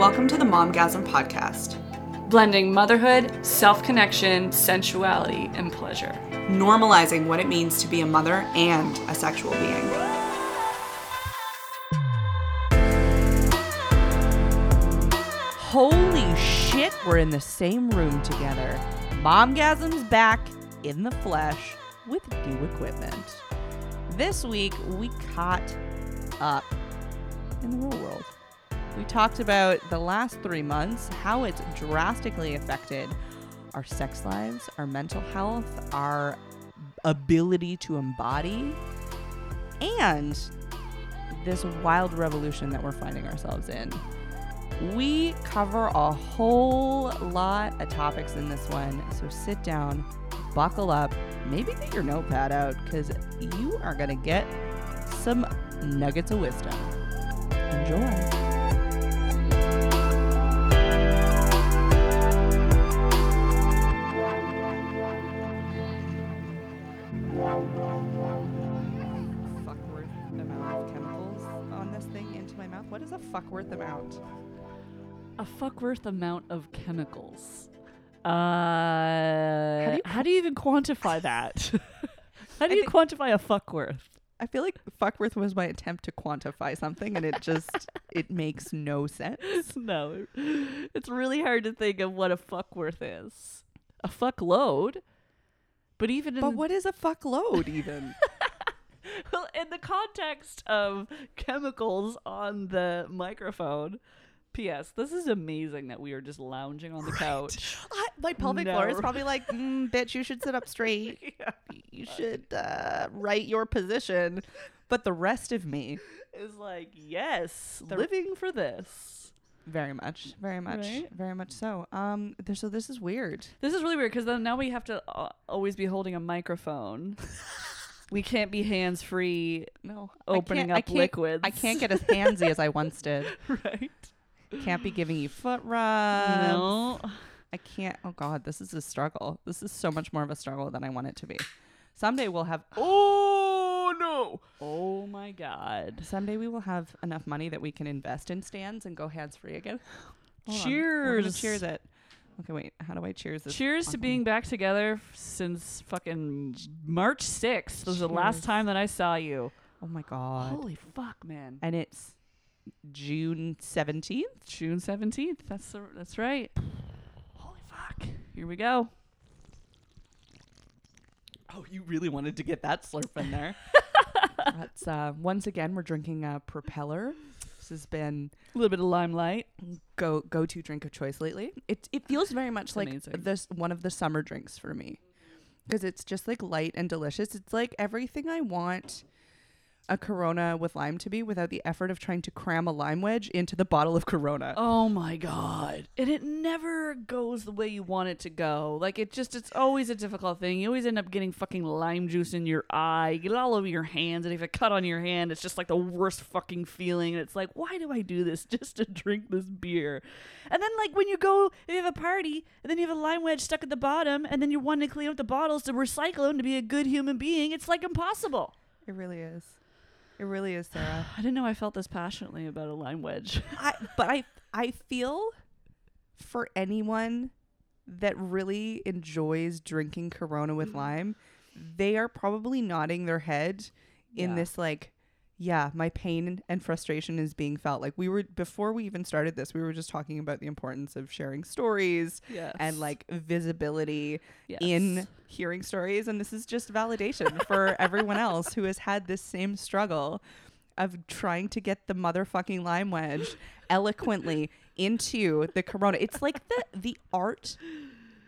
Welcome to the Momgasm Podcast, blending motherhood, self connection, sensuality, and pleasure. normalizing what it means to be a mother and a sexual being. Holy shit, we're in the same room together. Momgasm's back in the flesh with new equipment. This week, we caught up in the real world. We talked about the last three months, how it's drastically affected our sex lives, our mental health, our ability to embody, and this wild revolution that we're finding ourselves in. We cover a whole lot of topics in this one, so sit down, buckle up, maybe get your notepad out because you are going to get some nuggets of wisdom. Enjoy. Worth amount? A fuck worth amount of chemicals. Uh, how do do you you, even quantify that? how do I you quantify a fuck worth? I feel like fuckworth was my attempt to quantify something, and it just it makes no sense. no, it's really hard to think of what a fuck worth is. A fuck load, but even in But what is a fuck load even? well, in the context of chemicals on the microphone. P.S. This is amazing that we are just lounging on the couch. I, my pelvic floor is probably like, mm, bitch, you should sit up straight. You should uh, right your position. But the rest of me, is like, yes, The- living for this. very much, very much, Right? very much so. Um, there, so this is weird. This is really weird because then now we have to uh, always be holding a microphone. we can't be hands free, No, Opening I can't, I up liquids. I can't get as handsy as I once did. right? Can't be giving you foot rubs. no. I can't. Oh God, this is a struggle. This is so much more of a struggle than I want it to be. Someday we'll have. Oh no! Oh my god. Someday we will have enough money that we can invest in stands and go hands free again. Hold Cheers. cheers it. Okay, wait. How do I cheers this? Cheers to being back together since fucking March 6th. was the last Cheers. time that I saw you. Oh my God. Holy fuck, man. And it's June seventeenth. June 17th. That's the, that's right. Holy fuck. Here we go. Oh, you really wanted to get that slurp in there. That's uh, once again we're drinking a propeller. Has been A little bit of limelight. go go to drink of choice lately. It it feels very much It's like amazing. this one of the summer drinks for me because it's just like light and delicious. It's like everything I want a Corona with lime to be without the effort of trying to cram a lime wedge into the bottle of Corona. Oh my god. And it never goes the way you want it to go. Like it just it's always a difficult thing. You always end up getting fucking lime juice in your eye. You get it all over your hands and if it cut on your hand, it's just like the worst fucking feeling. And it's like, why do I do this just to drink this beer? And then like when you go if you have a party and then you have a lime wedge stuck at the bottom and then you want to clean up the bottles to recycle them to be a good human being, it's like impossible. It really is. It really is, Sarah. I didn't know I felt this passionately about a lime wedge. I but I I feel for anyone that really enjoys drinking Corona with mm-hmm. lime, they are probably nodding their head in Yeah. this like yeah, my pain and frustration is being felt. Like we were before we even started this, we were just talking about the importance of sharing stories yes. and like visibility yes. in hearing stories and this is just validation for everyone else who has had this same struggle of trying to get the motherfucking lime wedge eloquently into the corona it's like the the art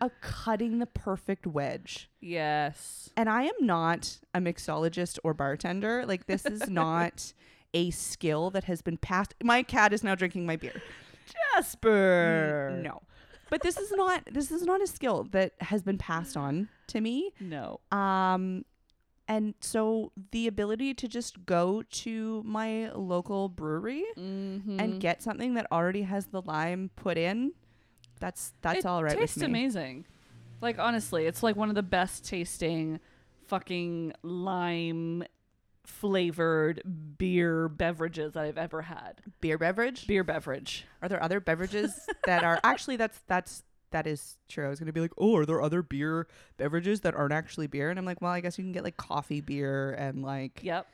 of cutting the perfect wedge Yes. and i am not a mixologist or bartender like this is not a skill that has been passed my cat is now drinking my beer Jasper. no but this is not this is not a skill that has been passed on to me No. um and so the ability to just go to my local brewery Mm-hmm. and get something that already has the lime put in that's that's it all right tastes with me amazing. Like honestly, it's like one of the best tasting fucking lime flavored beer beverages that I've ever had. Beer beverage? Beer beverage. Are there other beverages that are actually that's that's that is true. I was gonna be like, oh, are there other beer beverages that aren't actually beer? And I'm like, well, I guess you can get like coffee beer and like Yep.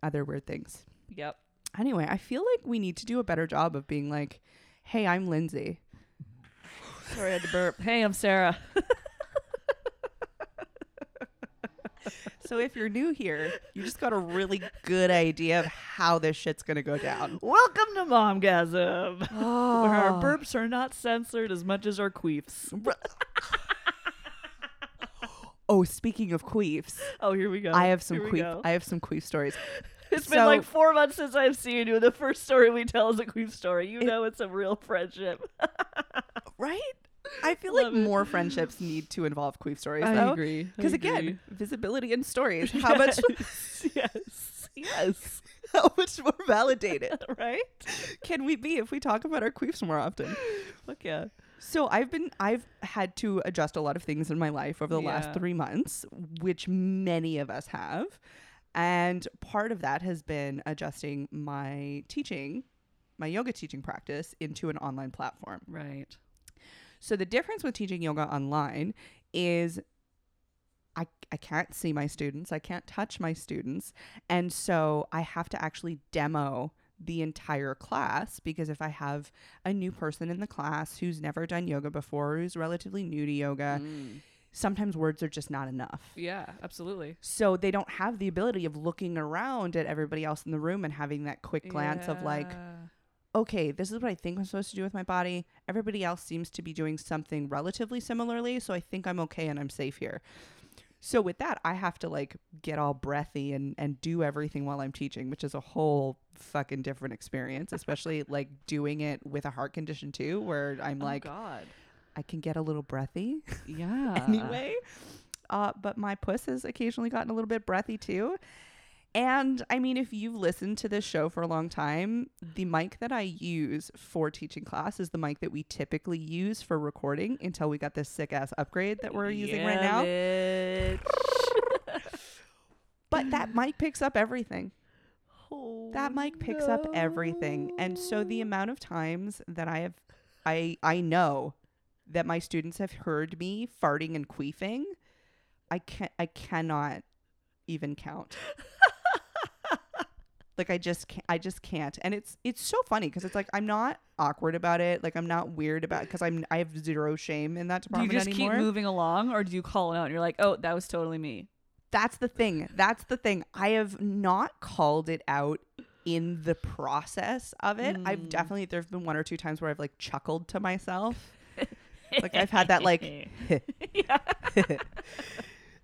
other weird things. Yep. Anyway, I feel like we need to do a better job of being like, hey, I'm Lindsay. Sorry, I had to burp. Hey, I'm Sarah. So if you're new here, you just got a really good idea of how this shit's gonna go down. Welcome to Momgasm, where our Oh. burps are not censored as much as our queefs. Oh, speaking of queefs, Oh, here we go. I have some queef. I have some queef stories. It's so- been like four months since I've seen you. The first story we tell is a queef story. You It- know it's a real friendship. right? I feel like it. more friendships need to involve queef stories, I though. agree. Because again, visibility in stories. How much? yes. Yes. how much more validated right? can we be if we talk about our queefs more often? Fuck yeah. So I've been I've had to adjust a lot of things in my life over the Yeah. last 3 months, which many of us have. And part of that has been adjusting my teaching, my yoga teaching practice into an online platform. Right. So the difference with teaching yoga online is I, I can't see my students, I can't touch my students. And so I have to actually demo the entire class because if I have a new person in the class who's never done yoga before, who's relatively new to yoga, Mm. sometimes words are just not enough. Yeah, absolutely. So they don't have the ability of looking around at everybody else in the room and having that quick glance of like, Yeah. Okay, this is what I think I'm supposed to do with my body. Everybody else seems to be doing something relatively similarly, so I think I'm okay and I'm safe here. So with that, I have to like get all breathy and and do everything while I'm teaching, which is a whole fucking different experience, especially like doing it with a heart condition too, where I'm Oh, like God. I can get a little breathy Yeah. anyway. Uh, but my puss has occasionally gotten a little bit breathy too. And I mean, if you've listened to this show for a long time, the mic that I use for teaching class is the mic that we typically use for recording until we got this sick ass upgrade that we're using right now. But that mic picks up everything. Oh, That mic oh, picks up everything. And so the amount of times that I have I I know that my students have heard me farting and queefing, I can I cannot even count. like I just can't I just can't. And it's it's so funny because it's like I'm not awkward about it. Like I'm not weird about because I'm I have zero shame in that department. Do you department just anymore. keep moving along, or do you call it out and you're like, "Oh, that was totally me"? That's the thing. That's the thing. I have not called it out in the process of it. I've Mm. definitely there's been one or two times where I've like chuckled to myself. Like, I've had that, like- yeah.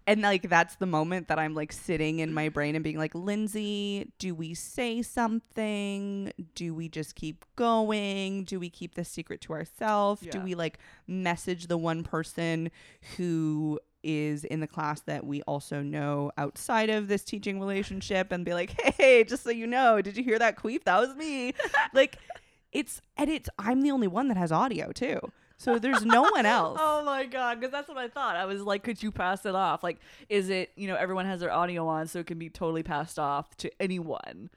and like that's the moment that I'm like sitting in my brain and being like, "Lindsay, do we say something? Do we just keep going? Do we keep this secret to ourselves? Do we like message the one person who is in the class that we also know outside of this teaching relationship and be like, "Hey, just so you know, did you hear that queef? That was me." like it's and it's I'm the only one that has audio too. So there's no one else. Oh my god, because that's what I thought. I was like, could you pass it off? Like, is it you know everyone has their audio on, so it can be totally passed off to anyone?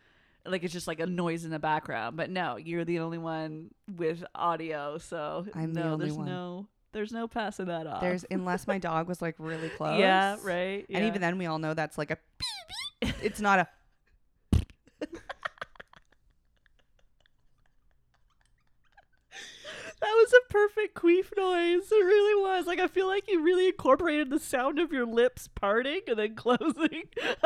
Like it's just like a noise in the background. But no, you're the only one with audio, so I'm the only there's one. no there's no passing that off. There's unless my dog was like really close. yeah, right. And even then, we all know that's like a. beep, beep. It's not a. That was a perfect queef noise. It really was. Like I feel like you really incorporated the sound of your lips parting and then closing.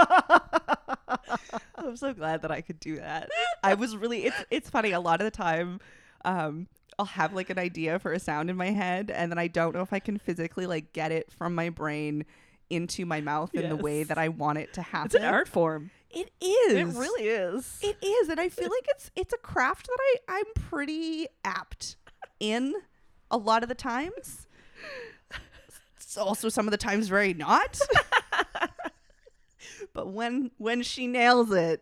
I'm so glad that I could do that. I was really. It's it's funny. A lot of the time, um, I'll have like an idea for a sound in my head, and then I don't know if I can physically like get it from my brain into my mouth in the way that I want it to happen. it's an art form. It is. It really is. It is, and I feel like it's it's a craft that I I'm pretty apt in a lot of the times. It's also some of the times very not. but when when she nails it,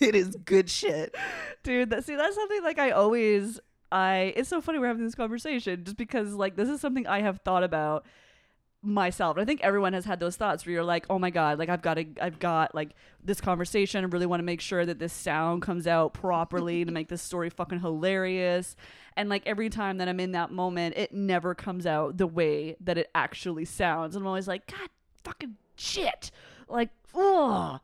it is good shit. dude that see that's something like i always i it's so funny we're having this conversation just because like this is something i have thought about myself. I think everyone has had those thoughts where you're like, "Oh my god, like I've got to I've got like this conversation. I really want to make sure that this sound comes out properly to make this story fucking hilarious." And like every time that I'm in that moment, it never comes out the way that it actually sounds. And I'm always like, "God fucking shit." Like, ugh.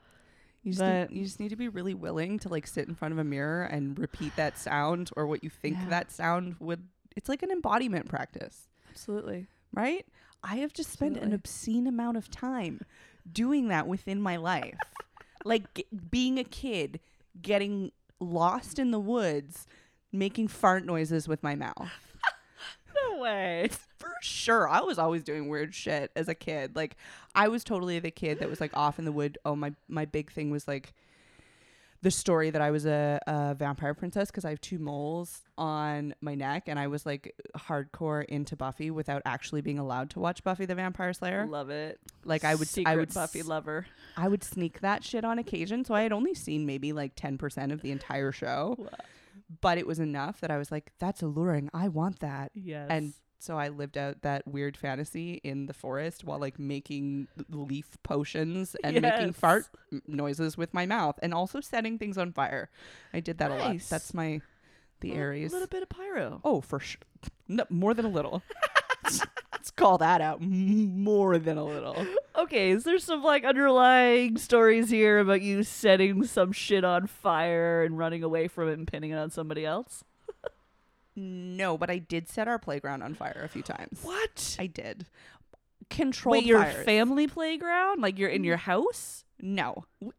You just, But- need, you just need to be really willing to like sit in front of a mirror and repeat that sound or what you think Yeah. that sound would. It's like an embodiment practice, Absolutely. right? I have just spent an obscene amount of time doing that within my life. like g- being a kid, getting lost in the woods, making fart noises with my mouth. No way. For sure. I was always doing weird shit as a kid. Like I was totally the kid that was like off in the wood. Oh my my big thing was like the story that I was a, a vampire princess because I have two moles on my neck and I was like hardcore into Buffy without actually being allowed to watch Buffy the Vampire Slayer. Love it. Like I would Secret I would Buffy s- lover. I would sneak that shit on occasion. So I had only seen maybe like 10% of the entire show, Wow. but it was enough that I was like that's alluring. I want that. Yes. And so I lived out that weird fantasy in the forest while like making leaf potions and making fart noises with my mouth and also setting things on fire. I did that a lot. That's my the a Aries. A little bit of pyro. Oh, for sure. No, more than a little. Let's call that out. More than a little. Okay, is there some like underlying stories here about you setting some shit on fire and running away from it and pinning it on somebody else? No, but I did set our playground on fire a few times. What? I did. Controlled Wait, your fires. family playground? Like you're in your house? No. We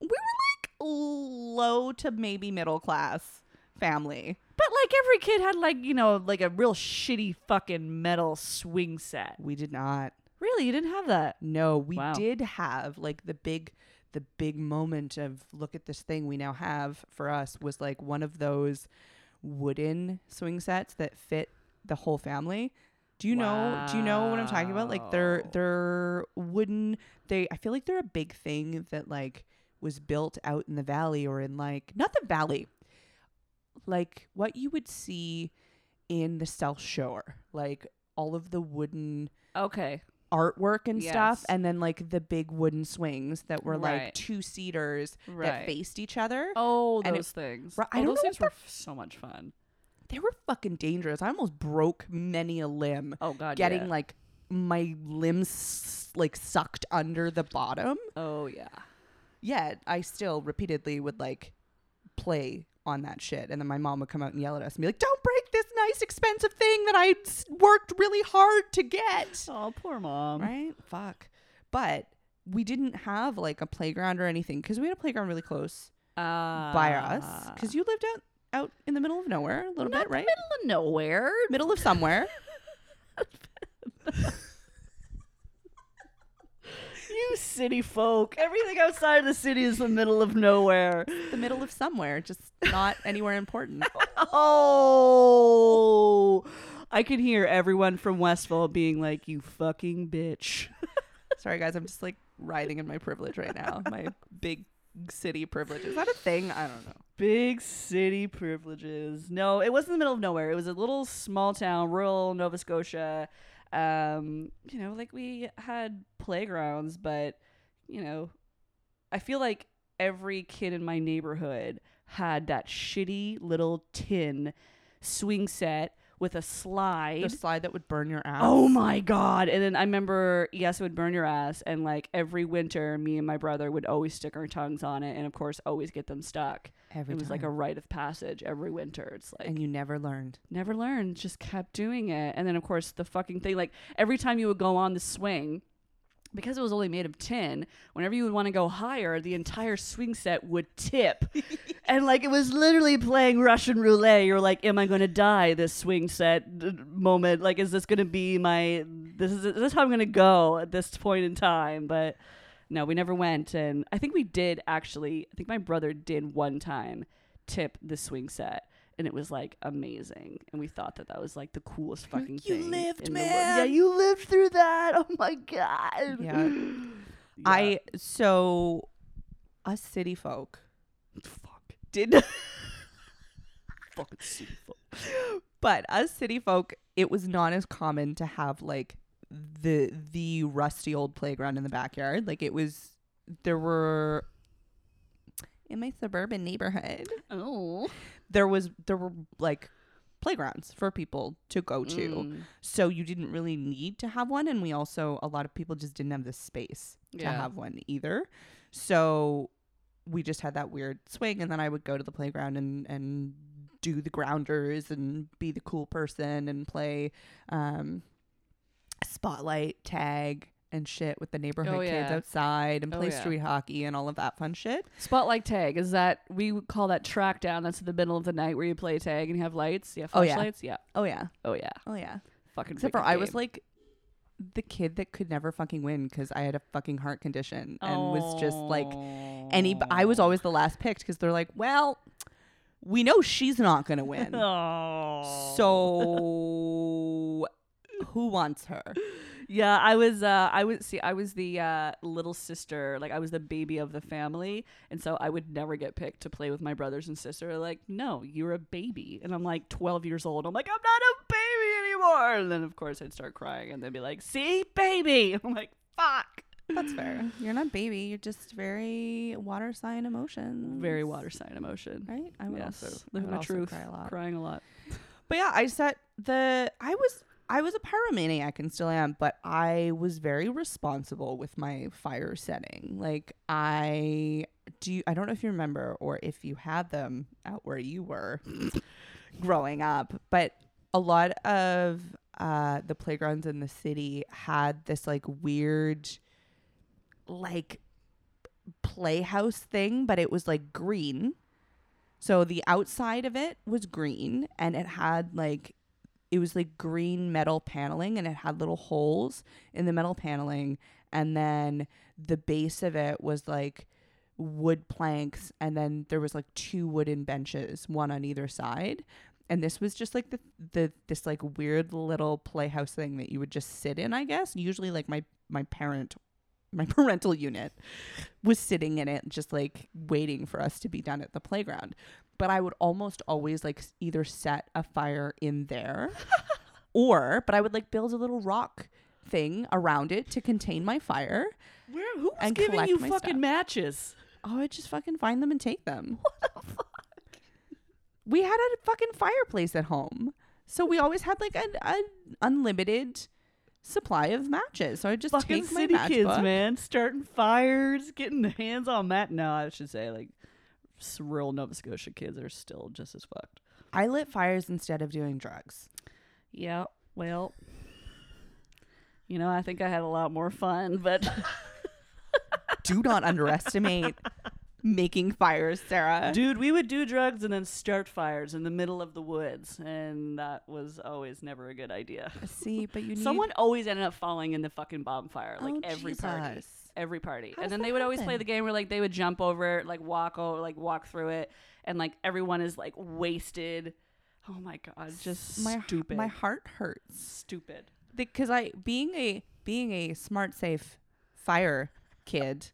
we were like low to maybe middle class family. But like every kid had like, you know, like a real shitty fucking metal swing set. We did not. Really? You didn't have that? No, we Wow. did have like the big the big moment of look at this thing we now have for us was like one of those wooden swing sets that fit the whole family. Do you know do you know what I'm talking about? Like they're they're wooden they I feel like they're a big thing that like was built out in the valley or in like not the valley. Like what you would see in the South Shore. Like all of the wooden Okay. Artwork and stuff and then like the big wooden swings that were like two seaters that faced each other Oh, And it- those things. Right, I oh, don't those know things were so much fun. they were fucking dangerous i almost broke many a limb Oh god, getting yeah. like my limbs like sucked under the bottom Oh yeah. yet i still repeatedly would like play on that shit and then my mom would come out and yell at us and be like don't break this nice expensive thing that I worked really hard to get Oh, poor mom. right fuck but we didn't have like a playground or anything because we had a playground really close Uh, by us because you lived out out in the middle of nowhere a little bit, right? middle of nowhere. Middle of somewhere. You city folk. Everything outside of the city is the middle of nowhere. the middle of somewhere, just not anywhere important. Oh, I can hear everyone from Westville being like, "You fucking bitch." Sorry, guys, I'm just like writhing in my privilege right now. My big city privilege. Is that a thing? I don't know. Big city privileges. No, it wasn't the middle of nowhere. It was a little small town, rural Nova Scotia. Um, you know, like we had playgrounds, but you know, I feel like every kid in my neighborhood had that shitty little tin swing set with a slide. The slide that would burn your ass. Oh my god! And then I remember, yes, it would burn your ass. And like every winter, me and my brother would always stick our tongues on it, and of course, always get them stuck. Every it was like a rite of passage every winter. It's like and you never learned. never learned, just kept doing it. And then of course the fucking thing, like every time you would go on the swing. Because it was only made of tin, whenever you would want to go higher, the entire swing set would tip. and like it was literally playing Russian roulette. You're like, am I going to die this swing set d- moment? Like, is this going to be my, this is, is this how I'm going to go at this point in time? But no, we never went. And I think we did actually, I think my brother did one time tip the swing set. And it was like amazing, and we thought that that was like the coolest fucking You thing. lived, in world. man. Yeah, you lived through that. Oh my god. Yeah. I so us city folk fuck. did Fucking city folk. but us city folk, it was not as common to have like the the rusty old playground in the backyard. Like it was there were in my suburban neighborhood. Oh. There was there were like playgrounds for people to go to. Mm. So you didn't really need to have one and we also a lot of people just didn't have the space to have one either. So we just had that weird swing and then I would go to the playground and and do the grounders and be the cool person and play um spotlight tag and shit with the neighborhood Oh, kids outside and Oh, play yeah. street hockey and all of that fun shit. Spotlight tag is that we call that track down. That's in the middle of the night where you play tag and you have lights. Yeah, Oh, yeah. flashlights. Yeah. Oh yeah. Oh yeah. Oh yeah. Fucking. Except for wicked I was like the kid that could never fucking win because I had a fucking heart condition and was just like any. I was always the last picked because they're like, well, we know she's not gonna win, Oh. so who wants her? Yeah, I was uh I was see I was the uh little sister, like I was the baby of the family, and so I would never get picked to play with my brothers and sister. They're like, "No, you're a baby." And I'm like 12 years old. I'm like, "I'm not a baby anymore." And then of course I'd start crying and they'd be like, "See, baby." I'm like, "Fuck." That's fair. You're not baby. You're just very water sign emotions. Very water sign emotion. Right. I would yes, also living the truth, cry a lot. crying a lot. But yeah, I set the I was I was a pyromaniac and still am, but I was very responsible with my fire setting. Like I do I don't know if you remember or if you had them out where you were growing up, but a lot of uh the playgrounds in the city had this like weird like playhouse thing, but it was like green. So the outside of it was green and it had like it was like green metal paneling and it had little holes in the metal paneling and then the base of it was like wood planks and then there was like two wooden benches one on either side. And this was just like the the this like weird little playhouse thing that you would just sit in i guess. Usually like my my parent my parental unit was sitting in it just like waiting for us to be done at the playground but i would almost always like either set a fire in there or but i would like build a little rock thing around it to contain my fire Where who was giving you fucking stuff. matches? oh i'd just fucking find them and take them What the fuck? we had a fucking fireplace at home so we always had like an, an unlimited supply of matches so i just fucking take my city kids, man, starting fires, getting hands on mat. No, I should say like rural Nova Scotia kids are still just as fucked. i lit fires instead of doing drugs Yeah, well, you know, I think I had a lot more fun, but do not underestimate making fires, Sarah. dude, we would do drugs and then start fires in the middle of the woods, and that was always never a good idea. See, but you need Someone always ended up falling in the fucking bonfire, like Oh, every party. Every party. And then they would always play the game where like they would jump over, it, like walk over, like walk through it, and like everyone is like wasted. Oh my god, just my stupid. My heart hurts stupid. because I being a being a smart, safe fire kid.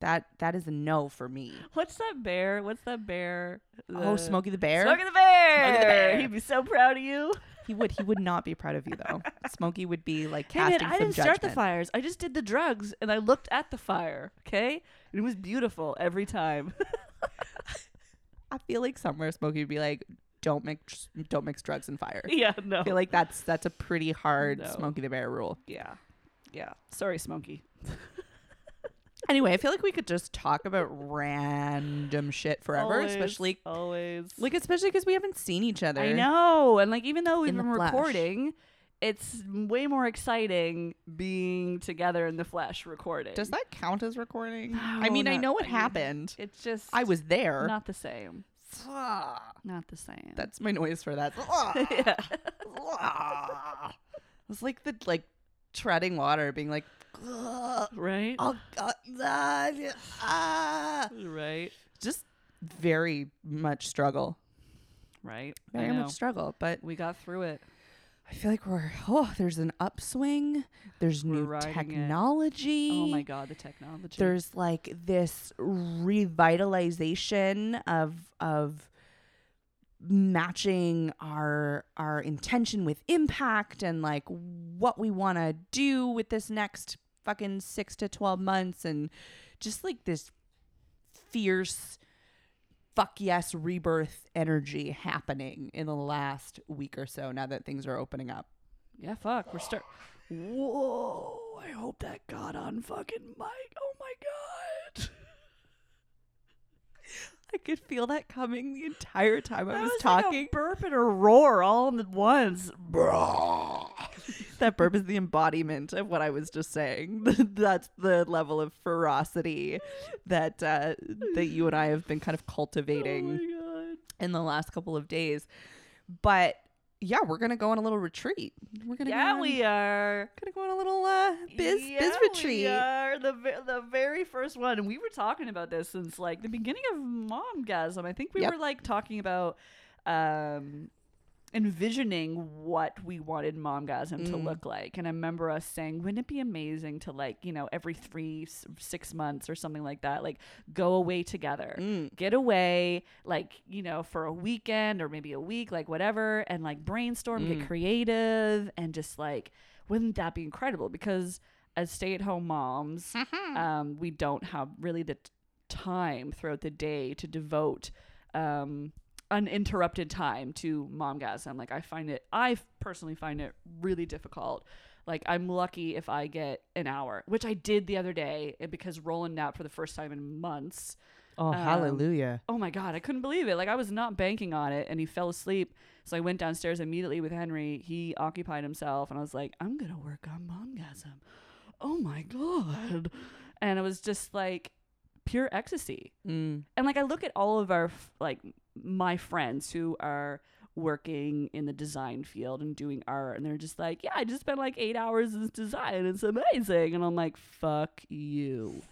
That that is a no for me. What's that bear? What's that bear? Oh, The- Smokey the Bear. Smokey the bear. Smokey the Bear. He'd be so proud of you. He would he would not be proud of you though. Smokey would be like Hey casting man, I some didn't judgment. start the fires. I just did the drugs and I looked at the fire. Okay, and it was beautiful every time. I feel like somewhere Smokey would be like, "Don't mix don't mix drugs and fire." yeah, no. I feel like that's that's a pretty hard No. Smokey the Bear rule. yeah, yeah. Sorry, Smokey. Anyway, I feel like we could just talk about random shit forever, Always, especially always. like especially because we haven't seen each other. I know. And like even though we've In been recording, it's way more exciting being together in the flesh recording. Does that count as recording? No, I mean, I know what I mean, happened. It's just I was there. not the same. Not the same. That's my noise for that. yeah. It's like the like treading water, being like, "Ugh, Right? oh god, ah, ah." Right. just very much struggle, Right. Very much struggle. But we got through it. I feel like we're oh, there's an upswing. There's We're new riding it. technology. Oh my god, the technology. there's like this revitalization of of matching our our intention with impact and like what we want to do with this next fucking 6 to 12 months and just like this fierce fuck yes rebirth energy happening in the last week or so now that things are opening up. Yeah, fuck. We're start. Whoa! I hope that got on fucking mic. Oh my god. I could feel that coming the entire time I That was, like a talking. burp and a roar all in once. that burp is the embodiment of what I was just saying. That's the level of ferocity that uh, that you and I have been kind of cultivating Oh in the last couple of days. But yeah, we're gonna go on a little retreat. We're gonna Yeah, go on, we are. gonna go on a little uh, biz yeah, biz retreat. We are the the very first one, and we were talking about this since like the beginning of Momgasm. I think we Yep. were like talking about um envisioning what we wanted Momgasm to Mm. look like, and I remember us saying, "Wouldn't it be amazing to like you know every three six months or something like that, like go away together." Mm. get away like you know for a weekend or maybe a week like whatever and like brainstorm Mm. get creative and just like wouldn't that be incredible because as stay-at-home moms um, we don't have really the t- time throughout the day to devote um, uninterrupted time to momgasm like i find it i personally find it really difficult. Like i'm lucky if i get an hour which i did the other day because roland napped for the first time in months. Oh, Um, hallelujah! oh my god i couldn't believe it. Like i was not banking on it and he fell asleep. So i went downstairs immediately with henry. He occupied himself and i was like i'm gonna work on momgasm oh my god. And it was just like pure ecstasy. Mm. and like i look at all of our like my friends who are working in the design field and doing art and they're just like yeah i just spent like eight hours in this design. It's amazing. And i'm like fuck you.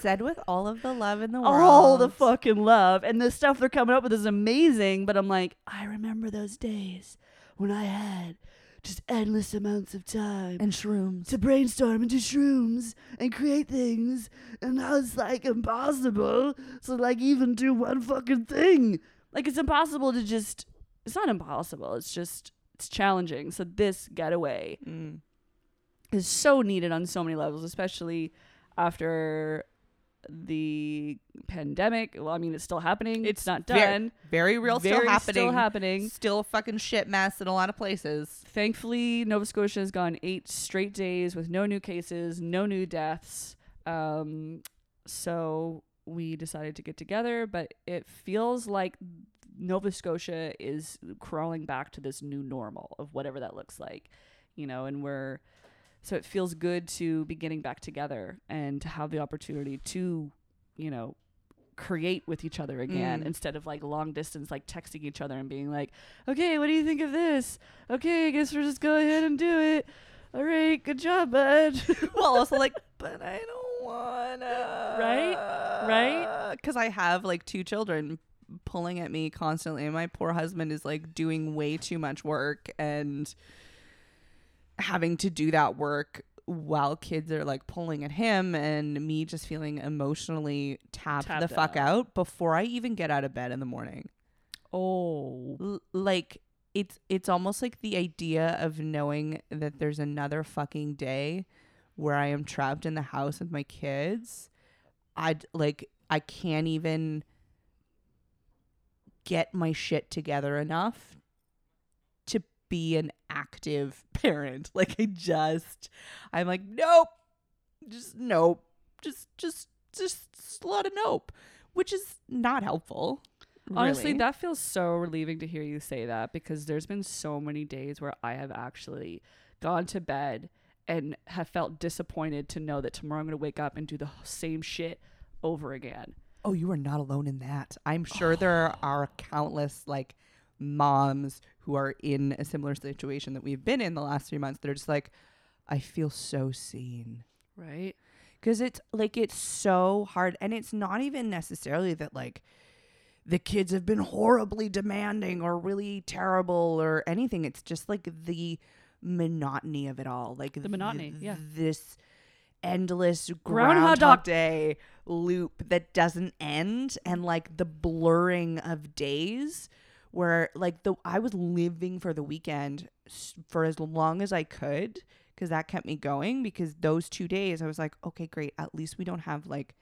Said with all of the love in the world. all the fucking love. And the stuff they're coming up with is amazing but i'm like i remember those days when i had just endless amounts of time and shrooms. to brainstorm and do shrooms and create things and now it's like impossible to like even do one fucking thing like it's impossible to just it's not impossible it's just it's challenging so this getaway Mm. is so needed on so many levels, especially after the pandemic. Well, I mean, it's still happening. It's, not done. Very real, Very still happening. Still happening. Still a fucking shit mess in a lot of places. Thankfully, Nova Scotia has gone eight straight days with no new cases, no new deaths. Um, so we decided to get together, but it feels like Nova Scotia is crawling back to this new normal of whatever that looks like, you know, and we're so it feels good to be getting back together and to have the opportunity to, you know, create with each other again Mm. instead of like long distance like texting each other and being like okay what do you think of this okay i guess we'll just go ahead and do it all right good job bud well, also like, but I don't wanna. Right? Right? Because I have like two children pulling at me constantly, and my poor husband is like doing way too much work and having to do that work while kids are like pulling at him and me just feeling emotionally tapped, the fuck out. out before I even get out of bed in the morning. oh L- like it's it's almost like the idea of knowing that there's another fucking day where I am trapped in the house with my kids. I'd like I can't even get my shit together enough be an active parent. Like I just I'm like nope. Just nope. Just just just a lot of nope, which is not helpful. honestly really. that feels so relieving to hear you say that because there's been so many days where i have actually gone to bed and have felt disappointed to know that tomorrow i'm going to wake up and do the same shit over again Oh, you are not alone in that. I'm sure there are countless like moms who are in a similar situation that we've been in the last three months. They're just like, I feel so seen. right Because it's like, it's so hard. And it's not even necessarily that like the kids have been horribly demanding or really terrible or anything. It's just like the monotony of it all. Like The monotony, yeah. This endless Groundhog groundhog day loop that doesn't end and like the blurring of days where like the I was living for the weekend for as long as I could because that kept me going because those 2 days I was like okay great at least we don't have like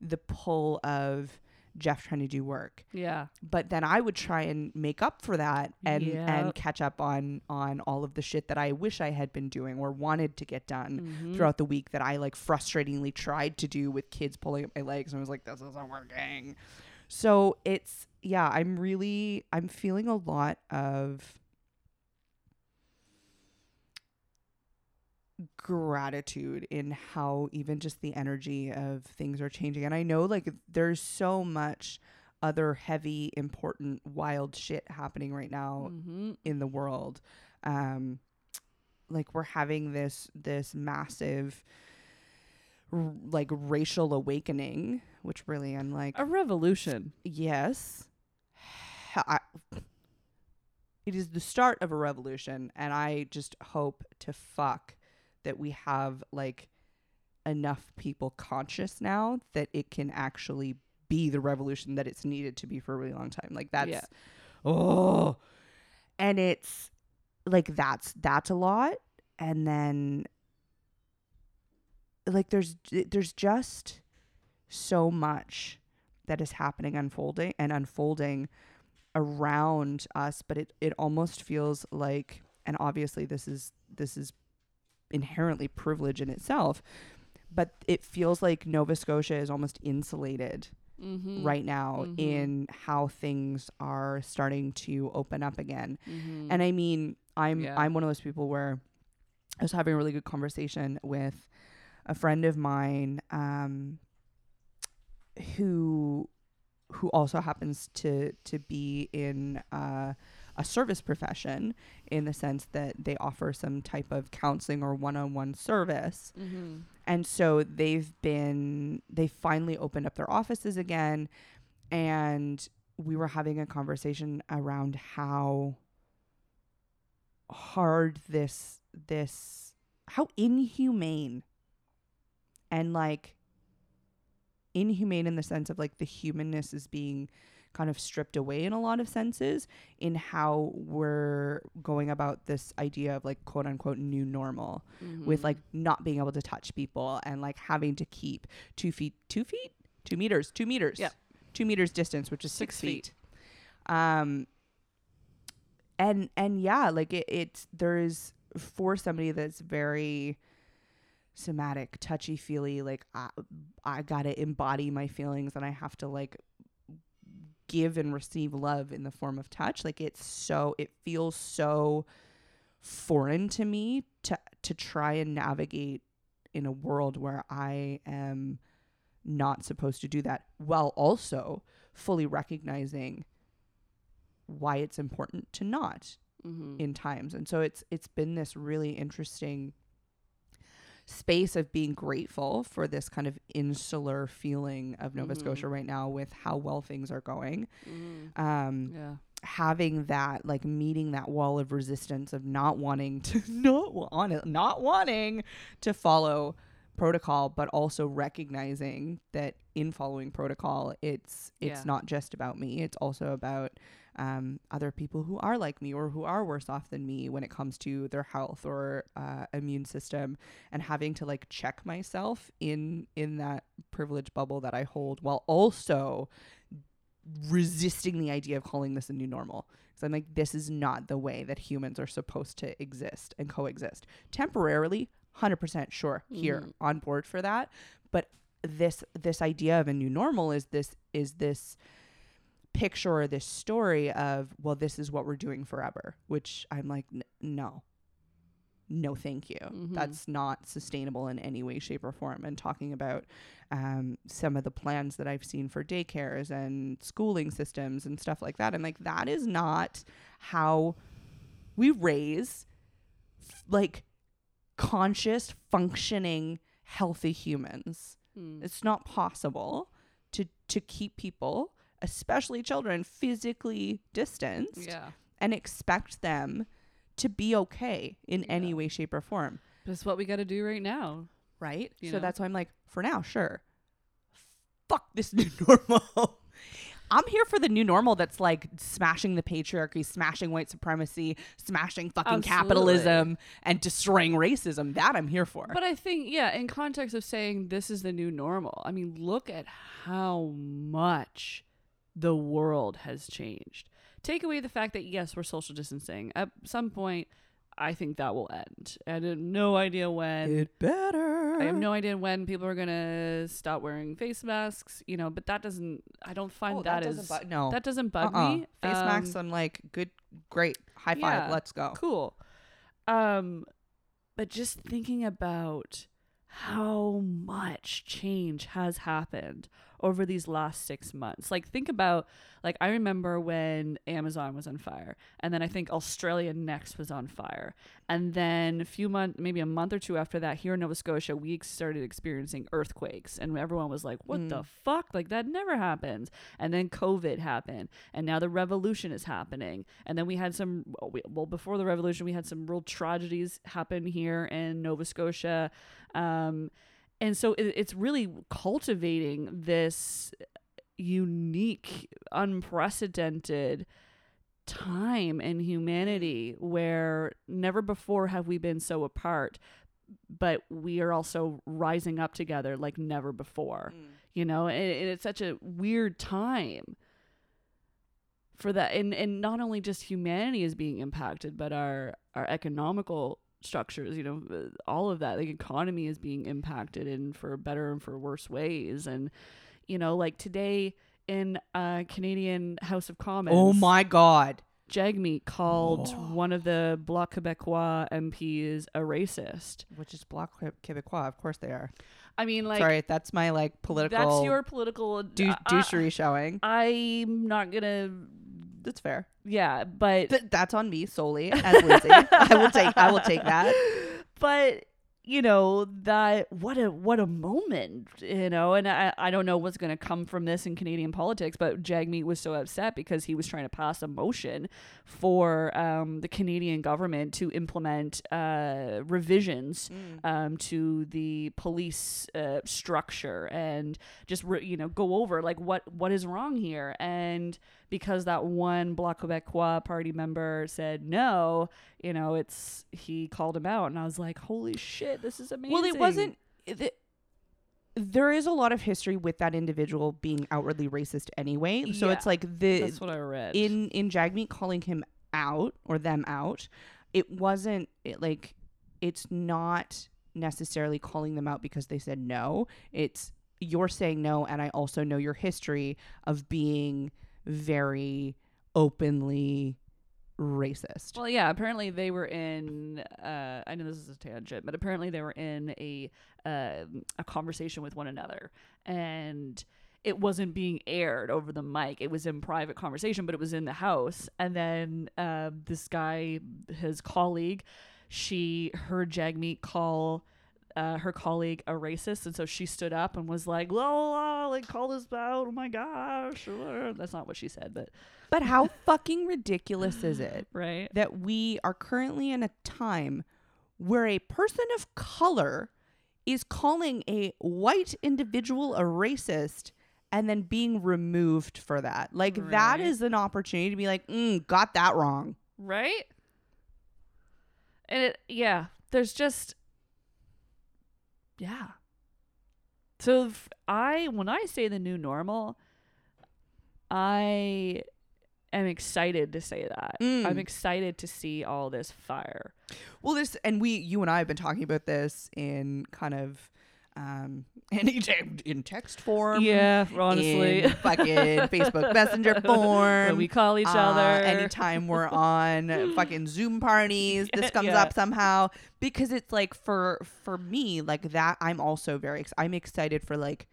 the pull of Jeff trying to do work Yeah. but then I would try and make up for that and Yep. and catch up on on all of the shit that I wish I had been doing or wanted to get done Mhm. throughout the week that I like frustratingly tried to do with kids pulling at my legs and I was like this isn't working. So it's yeah, I'm really I'm feeling a lot of gratitude in how even just the energy of things are changing. And I know like there's so much other heavy, important, wild shit happening right now Mhm. in the world. Um like we're having this this massive r- like racial awakening, which really I'm like A revolution. yes. I, it is the start of a revolution and I just hope to fuck that we have like enough people conscious now that it can actually be the revolution that it's needed to be for a really long time. Like that's Yeah. oh and it's like that's that's a lot and then like there's there's just so much that is happening unfolding and unfolding around us but it it almost feels like and obviously this is this is inherently privilege in itself but it feels like Nova Scotia is almost insulated Mm-hmm. right now Mhm. in how things are starting to open up again Mm-hmm. and I mean, I'm Yeah. I'm one of those people where I was having a really good conversation with a friend of mine um who who also happens to to be in uh, a service profession in the sense that they offer some type of counseling or one-on-one service mm-hmm. and so they've been they finally opened up their offices again and we were having a conversation around how hard this this how inhumane and like inhumane in the sense of like the humanness is being kind of stripped away in a lot of senses in how we're going about this idea of like quote unquote new normal with like not being able to touch people and like having to keep two feet, two feet, two meters, two meters, Yeah. two meters distance, which is six, Six feet. feet. Um, and and yeah, like it, it's there's for somebody that's very somatic, touchy feely, like I, I gotta embody my feelings and I have to like give and receive love in the form of touch. Like it's so it feels so foreign to me to to try and navigate in a world where I am not supposed to do that while also fully recognizing why it's important to not mm-hmm. in times. And so it's it's been this really interesting space of being grateful for this kind of insular feeling of Nova Mhm. Scotia right now with how well things are going. mm-hmm. Um yeah. having that like meeting that wall of resistance of not wanting to not want it not wanting to follow protocol but also recognizing that in following protocol it's it's Yeah. not just about me it's also about um, other people who are like me or who are worse off than me when it comes to their health or uh, immune system and having to like check myself in in that privilege bubble that i hold while also resisting the idea of calling this a new normal. Because I'm like, this is not the way that humans are supposed to exist and coexist. Temporarily, 100% sure, here Mhm. on board for that. But this this idea of a new normal is this is this picture or this story of well this is what we're doing forever which i'm like "N- no no thank you Mhm. that's not sustainable in any way shape or form and talking about um, some of the plans that i've seen for daycares and schooling systems and stuff like that I'm like that is not how we raise like conscious functioning healthy humans Mm. it's not possible to to keep people especially children physically distanced Yeah. and expect them to be okay in any way shape or form But it's what we got to do right now. right? You so know? that's why I'm like, for now, sure. Fuck this new normal. I'm here for the new normal that's like smashing the patriarchy, smashing white supremacy, smashing fucking Absolutely. capitalism, and destroying racism. That I'm here for. But I think, yeah, in context of saying this is the new normal, I mean, look at how much the world has changed. Take away the fact that, yes, we're social distancing. At some point, I think that will end. I have no idea when. it better. I have no idea when people are gonna stop wearing face masks, you know. But that doesn't. I don't find Oh, that doesn't is bu- no. that doesn't bug Uh-uh. me. Face Um, masks. I'm like, good, great, high five. yeah. Let's go. cool. Um, but just thinking about how much change has happened over these last six months. Like, think about, like, I remember when Amazon was on fire, and then I think Australia Next was on fire. And then a few months, maybe a month or two after that, here in Nova Scotia, we started experiencing earthquakes, and everyone was like, what the fuck? Like, that never happens. And then COVID happened, and now the revolution is happening. And then we had some, well, before the revolution, we had some real tragedies happen here in Nova Scotia. Um, and so it, it's really cultivating this unique, unprecedented time in humanity where never before have we been so apart, but we are also rising up together like never before. Mm. You know, and, and it's such a weird time for that and and not only just humanity is being impacted but our our economical structures you know uh, all of that the economy is being impacted in for better and for worse ways and you know like today in uh Canadian House of Commons Oh my god. Jagmeet called one of the Bloc Québécois MPs a racist Which is Bloc Québécois. Of course they are. I mean like Sorry, that's my like political that's your political dou- I- douchery showing. I'm not gonna That's fair. yeah but Th- that's on me solely as Lindsay. I will take. I will take that. but you know that what a what a moment you know and i i don't know what's going to come from this in canadian politics but jagmeet was so upset because he was trying to pass a motion for um, the canadian government to implement uh, revisions um, to the police uh, structure and just re- you know go over like what what is wrong here and because that one Bloc Québécois party member said no, you know, it's he called him out, and I was like, "Holy shit, this is amazing." Well, it wasn't. The, there is a lot of history with that individual being outwardly racist anyway. So Yeah, it's like the That's what I read. in in Jagmeet calling him out or them out. It wasn't it, like it's not necessarily calling them out because they said no. It's you're saying no, and I also know your history of being very openly racist. Well, yeah. Apparently, they were in. Uh, I know this is a tangent, but apparently they were in a uh, a conversation with one another, and it wasn't being aired over the mic. It was in private conversation, but it was in the house. And then uh, this guy, his colleague, she heard Jagmeet call. Uh, her colleague a racist, and so she stood up and was like, "La la, like call this out! Oh my gosh!" That's not what she said, but but how fucking ridiculous is it right. that we are currently in a time where a person of color is calling a white individual a racist and then being removed for that. Like that Right. is an opportunity to be like, mm, got that wrong. right and it yeah there's just yeah. So i when i say the new normal i am excited to say that. Mm. i'm excited to see all this fire. Well, this and we, you and I have been talking about this in kind of um in, in text form. yeah honestly in fucking Facebook Messenger form. when we call each Uh, other anytime we're on fucking Zoom parties, this comes Yeah. up somehow because it's like for for me like that. I'm also very ex- I'm excited for like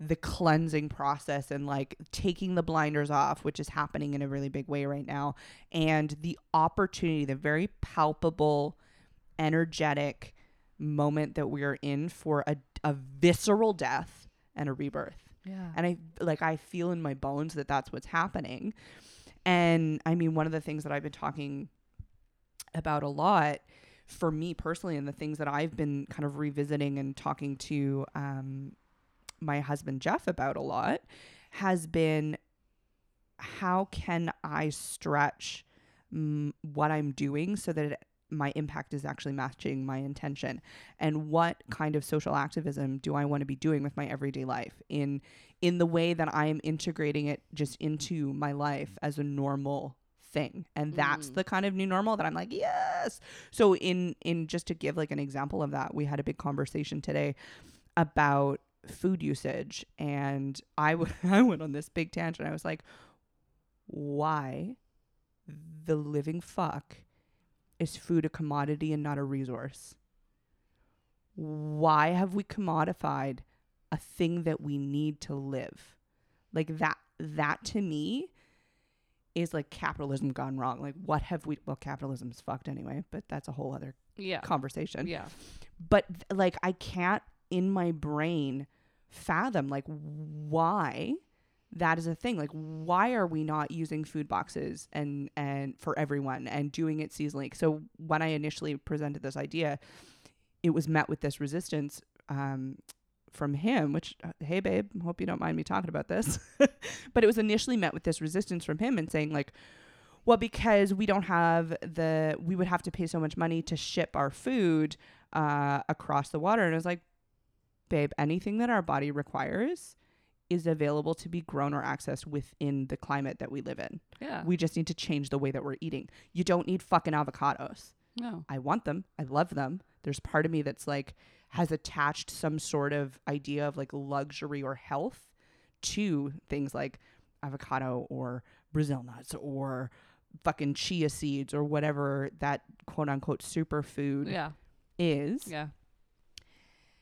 the cleansing process and like taking the blinders off, which is happening in a really big way right now, and the opportunity, the very palpable, energetic moment that we're in for a a visceral death and a rebirth. Yeah. And i like i feel in my bones that that's what's happening. And i mean one of the things that i've been talking about a lot for me personally, and the things that I've been kind of revisiting and talking to um, my husband Jeff about a lot has been how can I stretch mm, what I'm doing so that it, my impact is actually matching my intention. And what kind of social activism do I want to be doing with my everyday life? In in the way that I am integrating it just into my life as a normal thing. And that's Mm. the kind of new normal that I'm like yes! So in in just to give like an example of that we had a big conversation today about food usage. And I w- I went on this big tangent. I was like why the living fuck is food a commodity and not a resource why have we commodified a thing that we need to live like that that to me is like capitalism gone wrong like what have we well capitalism's fucked anyway but that's a whole other Yeah. conversation Yeah. but like I can't in my brain fathom like why that is a thing. Like why are we not using food boxes and and for everyone and doing it seasonally? So when I initially presented this idea it was met with this resistance um from him which uh, hey babe hope you don't mind me talking about this. But it was initially met with this resistance from him and saying like well because we don't have the we would have to pay so much money to ship our food uh, across the water. And I was like, babe, anything that our body requires is available to be grown or accessed within the climate that we live in. Yeah. We just need to change the way that we're eating. You don't need fucking avocados. no. I want them. I love them. There's part of me that's like has attached some sort of idea of like luxury or health to things like avocado or Brazil nuts or fucking chia seeds or whatever that quote unquote superfood Yeah. is. Yeah.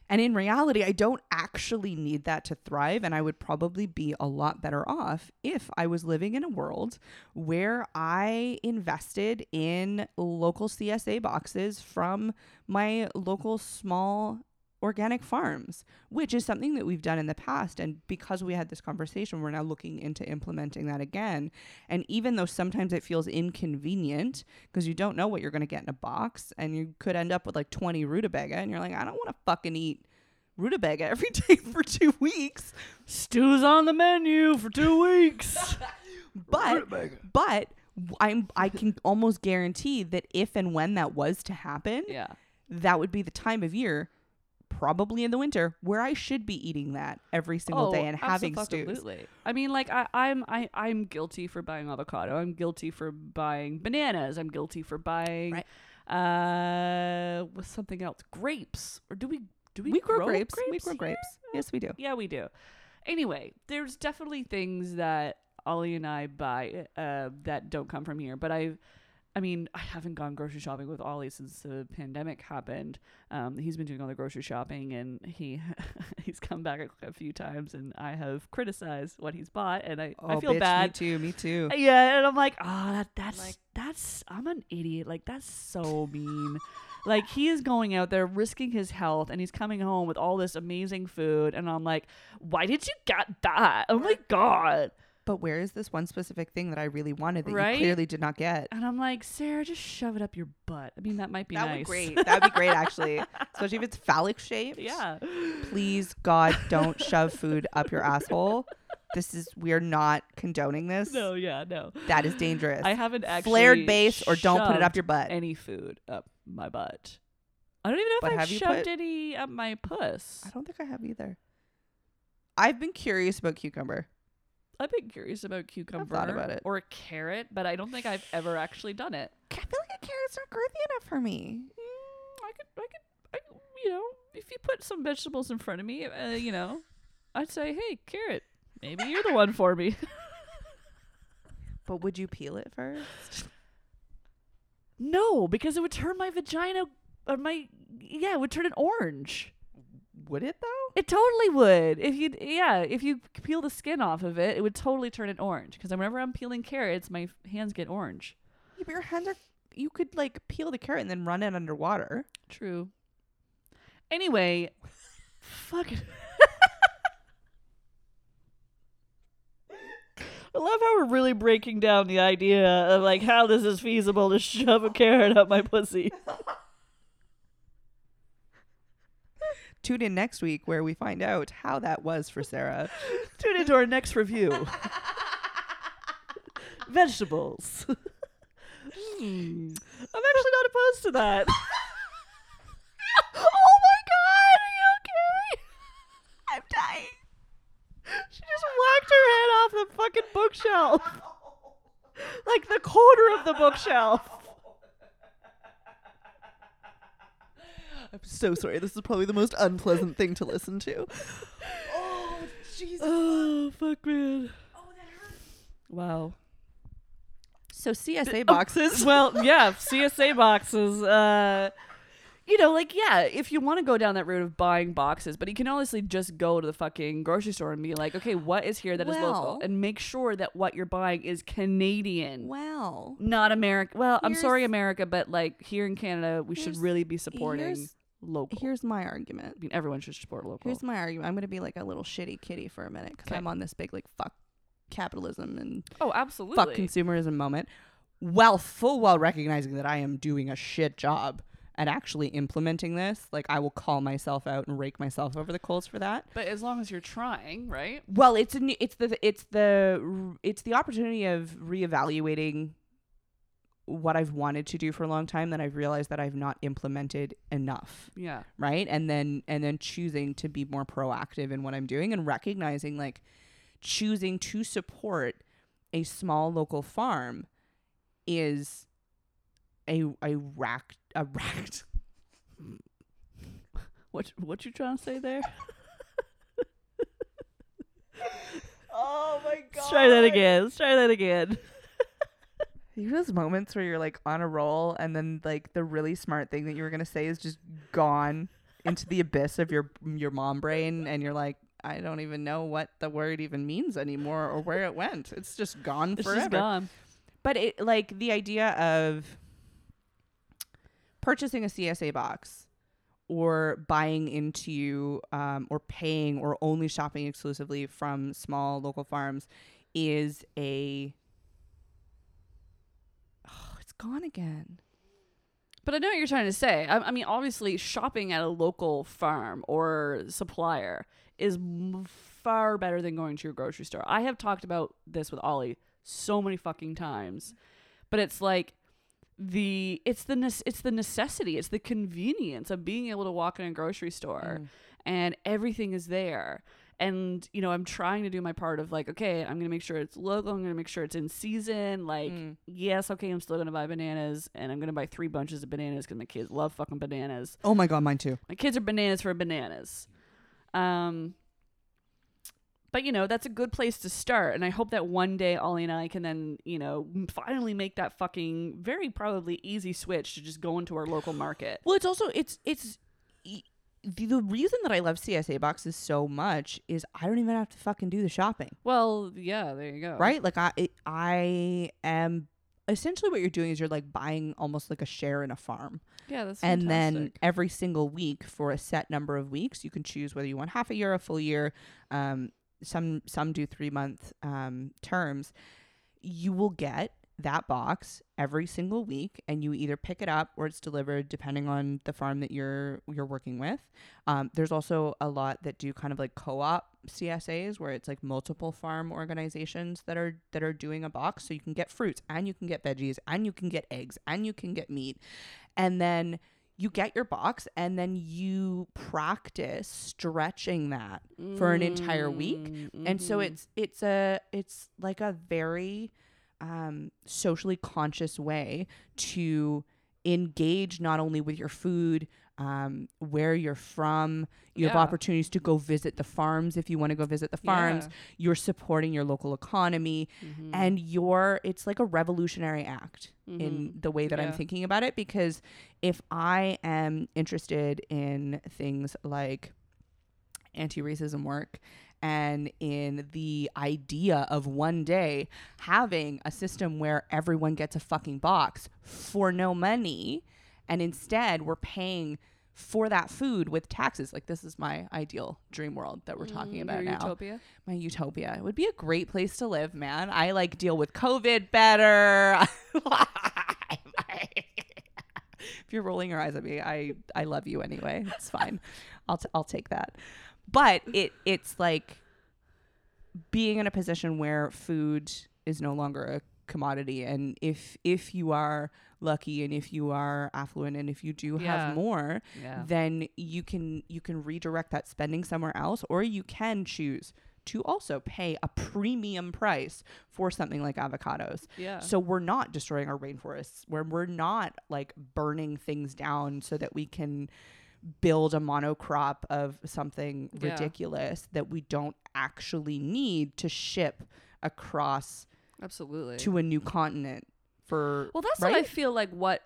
And in reality, I don't actually need that to thrive. And I would probably be a lot better off if I was living in a world where I invested in local CSA boxes from my local small organic farms, which is something that we've done in the past. And because we had this conversation, we're now looking into implementing that again. And even though sometimes it feels inconvenient because you don't know what you're going to get in a box and you could end up with like 20 rutabaga and you're like, I don't want to fucking eat rutabaga every day for two weeks. Stew's on the menu for two weeks. But, but I'm, I can almost guarantee that if and when that was to happen, yeah. that would be the time of year, probably in the winter, where I should be eating that every single day and having stews. Absolutely. I mean, like I, I'm I, I'm guilty for buying avocado. I'm guilty for buying bananas. I'm guilty for buying Right. uh with something else. Grapes. Or do we do we, We grow grapes. We grow grapes. Yes, we do. Yeah, we do. Anyway, there's definitely things that Ollie and I buy uh, that don't come from here. But I, I mean, I haven't gone grocery shopping with Ollie since the pandemic happened. Um, he's been doing all the grocery shopping, and he he's come back a, a few times, and I have criticized what he's bought, and I, I feel Oh, bitch, bad. Me too. Me too. Yeah, and I'm like, ah, that, that's Like- that's I'm an idiot. Like that's so mean. like he is going out there risking his health, and he's coming home with all this amazing food, and I'm like, why did you get that? Oh my god! But where is this one specific thing that I really wanted that Right? you clearly did not get? And I'm like, Sarah, just shove it up your butt. I mean, that might be that nice. would great. That would be great, actually, especially if it's phallic shaped. yeah. Please, God, don't shove food up your asshole. This is we are not condoning this. No, yeah, no. That is dangerous. I haven't actually Flared base or don't put it up your butt. Any food up my butt. I don't even know if I've shoved put- any up my puss. I don't think I have either. I've been curious about cucumber. I've been curious about cucumber about it. or carrot, but I don't think I've ever actually done it. I feel like a carrot's not girthy enough for me. Mm, I could, I could, I, you know, if you put some vegetables in front of me, uh, you know, I'd say, hey, carrot, maybe you're the one for me. But would you peel it first? no, because it would turn my vagina, or my, yeah, it would turn it orange. Would it though? It totally would. If you, yeah, if you peel the skin off of it, it would totally turn it orange. Because whenever I'm peeling carrots, my hands get orange. Yeah, but your hands are. You could like peel the carrot and then run it underwater. True. Anyway, fuck it. I love how we're really breaking down the idea of like how this is feasible to shove a carrot up my pussy. tune in next week where we find out how that was for Sarah. Tune into our next review. Vegetables. Hmm. I'm actually not opposed to that. oh my god, are you okay? I'm dying. She just whacked her head off the fucking bookshelf. Like the corner of the bookshelf. I'm so sorry. This is probably the most unpleasant thing to listen to. Oh, Jesus. Oh, fuck, man. Wow. So CSA boxes. well, yeah, CSA boxes. Uh, you know, like yeah, if you want to go down that route of buying boxes, but you can honestly just go to the fucking grocery store and be like, okay, what is here that is Well- local, and make sure that what you're buying is Canadian. Well, Not America. Well, I'm sorry, America, but like here in Canada, we should really be supporting here's- local. here's my argument. I mean, everyone should support local. Here's my argument. I'm going to be like a little shitty kitty for a minute because Okay. I'm on this big like fuck capitalism and oh, absolutely. fuck consumerism moment. While full well recognizing that I am doing a shit job at actually implementing this, like I will call myself out and rake myself over the coals for that. but as long as you're trying, right? Well, it's a new, it's the it's the it's the opportunity of reevaluating what I've wanted to do for a long time that I've realized that I've not implemented enough, Yeah. right? And then and then choosing to be more proactive in what I'm doing and recognizing like choosing to support a small local farm is a a racked a racked What what you trying to say there? Oh my god. Let's try that again. Let's try that again. You those moments where you're like on a roll and then like the really smart thing that you were gonna say is just gone into the abyss of your your mom brain and you're like, I don't even know what the word even means anymore or where it went. It's just gone It's forever. just gone. But it like the idea of purchasing a CSA box or buying into um, or paying or only shopping exclusively from small local farms is a gone again. But I know what you're trying to say. I, I mean, obviously, shopping at a local farm or supplier is m- far better than going to your grocery store. I have talked about this with Ollie so many fucking times, but it's like the it's the nece- it's the necessity, it's the convenience of being able to walk in a grocery store mm. and everything is there. And you know, I'm trying to do my part of like, okay, I'm gonna make sure it's local. I'm gonna make sure it's in season. Like, Mm. yes, okay, I'm still gonna buy bananas, and I'm gonna buy three bunches of bananas because my kids love fucking bananas. Oh my god, mine too. My kids are bananas for bananas. Um, but you know, that's a good place to start, and I hope that one day Ollie and I can then, you know, finally make that fucking very probably easy switch to just go into our local market. Well, it's also it's it's the, the reason that I love CSA boxes so much is I don't even have to fucking do the shopping. Well, yeah, there you go. right? Like I it, I am essentially what you're doing is you're like buying almost like a share in a farm. Yeah, that's and then every single week for a set number of weeks, you can choose whether you want half a year, a full year. Um, some some do three month um, terms. You will get that box every single week, and you either pick it up or it's delivered, depending on the farm that you're you're working with. Um, there's also a lot that do kind of like co-op CSAs, where it's like multiple farm organizations that are that are doing a box, so you can get fruits and you can get veggies and you can get eggs and you can get meat and then you get your box and then you practice stretching that for an entire week Mm, and so mhm. it's it's a it's like a very um socially conscious way to engage not only with your food um where you're from. You have opportunities to go visit the farms if you want to go visit the farms. You're supporting your local economy. Mhm. and you're it's like a revolutionary act in Mhm. the way that I'm thinking about it because if I am interested in things like anti-racism work and in the idea of one day having a system where everyone gets a fucking box for no money and instead we're paying for that food with taxes like this is my ideal dream world that we're talking Mm, about your now Utopia. my utopia. It would be a great place to live, man. I like deal with COVID better. if you're rolling your eyes at me, I I love you anyway. It's fine. I'll t- I'll take that. But it it's like being in a position where food is no longer a commodity and if if you are lucky and if you are affluent and if you do Yeah. have more Yeah. then you can you can redirect that spending somewhere else or you can choose to also pay a premium price for something like avocados Yeah. so we're not destroying our rainforests where we're not like burning things down so that we can build a monocrop of something Yeah. ridiculous that we don't actually need to ship across Absolutely. to a new continent for Well, that's what I feel like. What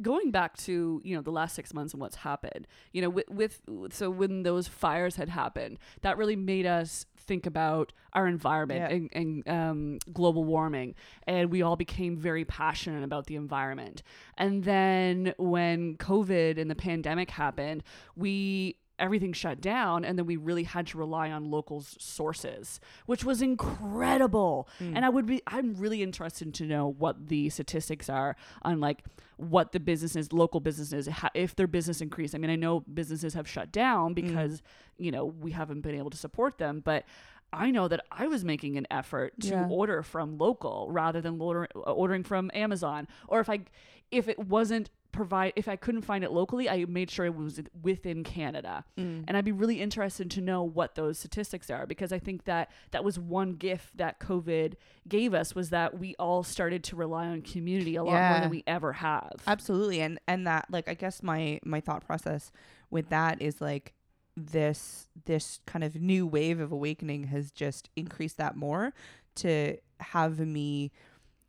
going back to you know the last six months and what's happened. You know, with, with so when those fires had happened, that really made us think about our environment Yeah. and, and um, global warming, and we all became very passionate about the environment. And then when COVID and the pandemic happened, we everything shut down and then we really had to rely on local s- sources which was incredible hmm. and i would be i'm really interested to know what the statistics are on like what the businesses local businesses ha- if their business increased i mean i know businesses have shut down hmm. because you know we haven't been able to support them but I know that I was making an effort to Yeah. order from local rather than order, ordering from Amazon. Or if I, if it wasn't provide, if I couldn't find it locally, I made sure it was within Canada. Mm. And I'd be really interested to know what those statistics are because I think that that was one gift that COVID gave us was that we all started to rely on community a lot more than we ever have. absolutely and and that like i guess my my thought process with that is like this this kind of new wave of awakening has just increased that more to have me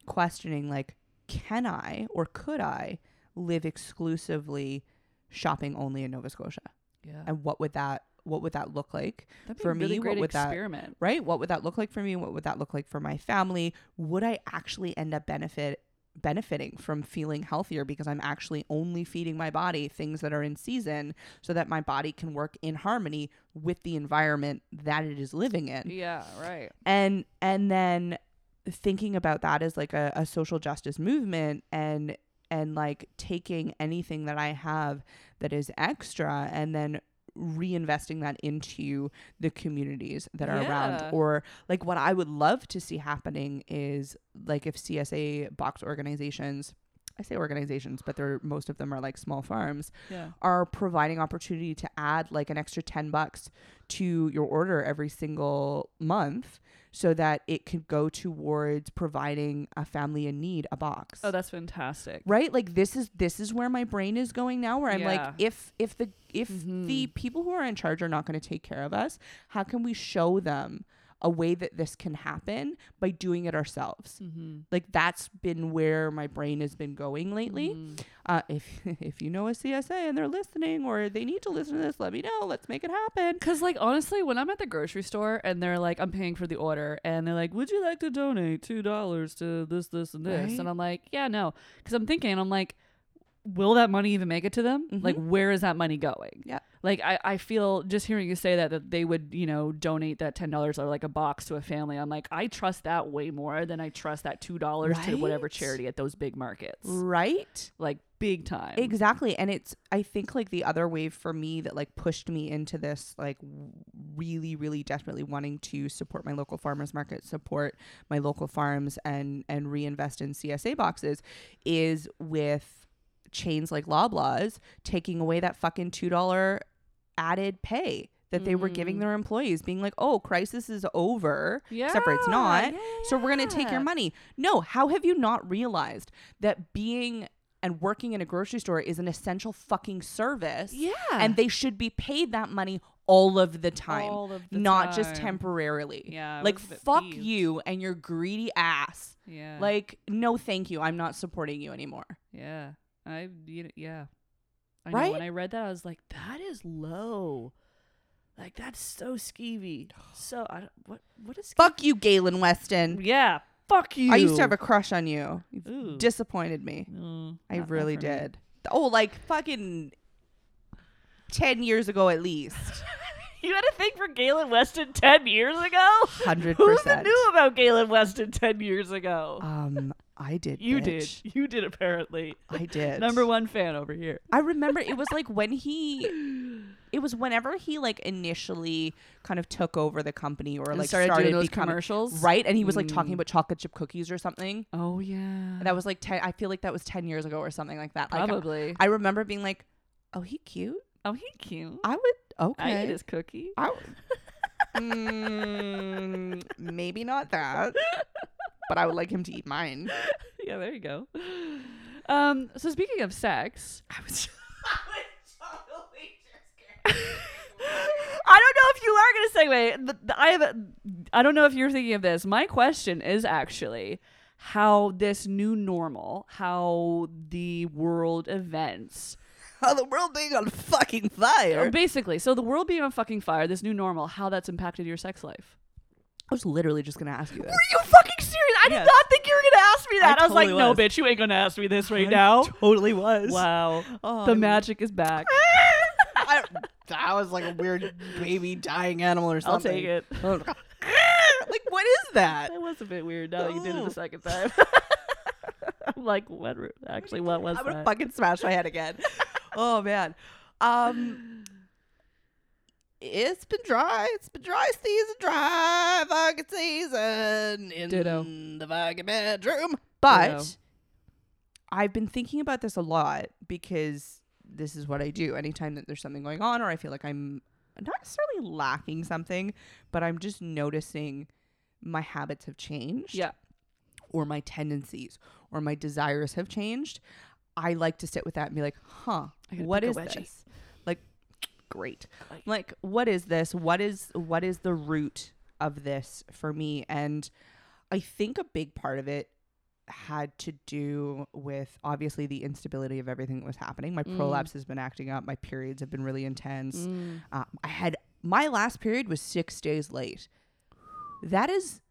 questioning like can i or could i live exclusively shopping only in nova scotia? Yeah. and what would that what would that look like for really me, what would that- right? What would that look like for me? What would that look like for my family? Would i actually end up benefit benefiting from feeling healthier because i'm actually only feeding my body things that are in season so that my body can work in harmony with the environment that it is living in? Yeah, right. and and then thinking about that as like a, a social justice movement and and like taking anything that i have that is extra and then reinvesting that into the communities that are Yeah. around or like what i would love to see happening is like if csa box organizations i say organizations but they're most of them are like small farms Yeah. are providing opportunity to add like an extra 10 bucks to your order every single month so that it could go towards providing a family in need a box Oh, that's fantastic. right like this is this is where my brain is going now where i'm Yeah. like if if the if Mhm. the people who are in charge are not going to take care of us how can we show them a way that this can happen by doing it ourselves Mm-hmm. like that's been where my brain has been going lately uh, if if you know a CSA and they're listening or they need to listen to this, let me know. Let's make it happen. Cause like honestly, when I'm at the grocery store and they're like, I'm paying for the order, and they're like, Would you like to donate two dollars to this, this, and this? Right. And I'm like, Yeah, no. Cause I'm thinking, I'm like, Will that money even make it to them? Like, Mhm. where is that money going? Yeah. Like, I, I feel just hearing you say that that they would, you know, donate that ten dollars or like a box to a family. I'm like, I trust that way more than I trust that two dollars to whatever charity at those big markets. Right? Like big time. Exactly. And it's I think like the other wave for me that like pushed me into this like really really desperately wanting to support my local farmers market, support my local farms and and reinvest in CSA boxes is with chains like Loblaws taking away that fucking $2 added pay that they were giving Mm. their employees being like, "Oh, crisis is over." yeah. except for it's not. yeah, So we're to take your money. No, how have you not realized that being and working in a grocery store is an essential fucking service? Yeah. And they should be paid that money all of the time, All of the not just temporarily. Yeah. Like was a bit fuck peeved. you and your greedy ass. Yeah. Like no thank you. I'm not supporting you anymore. Yeah. I you know, yeah. I Right? know when I read that I was like that is low. Like that's so skeevy. So I don't, what what is Fuck you, Galen Weston. Yeah. Fuck you. I used to have a crush on you. You've Ooh. disappointed me. Mm, I not- not really for me. did. Oh, like fucking 10 years ago at least. You had a thing for Galen Weston 10 years ago? 100%. Who even knew about Galen Weston 10 years ago? um I did. You bitch. did. You did apparently. I did. Number one fan over here. I remember it was like when he it was whenever he like initially kind of took over the company or And like started doing those becoming- commercials. right and he was like talking Mm. about chocolate chip cookies or something Oh yeah. that was like 10 i feel like that was 10 years ago or something like that like, probably. i remember being like oh he cute oh, he cute. i would okay I ate his cookie. I would- Mm, maybe not that but i would like him to eat mine yeah, there you go. Um. So speaking of sex, i was I don't know if you are gonna segue. The- the- I have. A, I don't know if you're thinking of this. My question is actually how this new normal, how the world events, oh the world being on fucking fire oh, basically. So the world being on fucking fire, this new normal, how that's impacted your sex life. i was literally just gonna ask you that Are you fucking serious? I Yes. did not think you were gonna ask me that. I I, was like, totally no, was. bitch, you ain't gonna ask me this right now. totally was Wow. Oh, the I- magic is back. I, that was like a weird baby dying animal or something. I'll take it. like, what is that? That was a bit weird now that you did it the second time. I'm like, what? Actually, what was I'm gonna that? fucking smash my head again. Oh man. Um, it's been dry. It's been dry season, dry fucking season in Ditto. the fucking bedroom. But Ditto. I've been thinking about this a lot because this is what I do. Anytime that there's something going on, or I feel like I'm not necessarily lacking something, but I'm just noticing my habits have changed. Yeah. Or my tendencies or my desires have changed. I like to sit with that and be like, huh, what is this? Like, great. Like- Like, what is this? What is what is the root of this for me? And I think a big part of it had to do with obviously the instability of everything that was happening. My Mm. prolapse has been acting up. My periods have been really intense. Mm. Um, I had my last period was six days late. That is,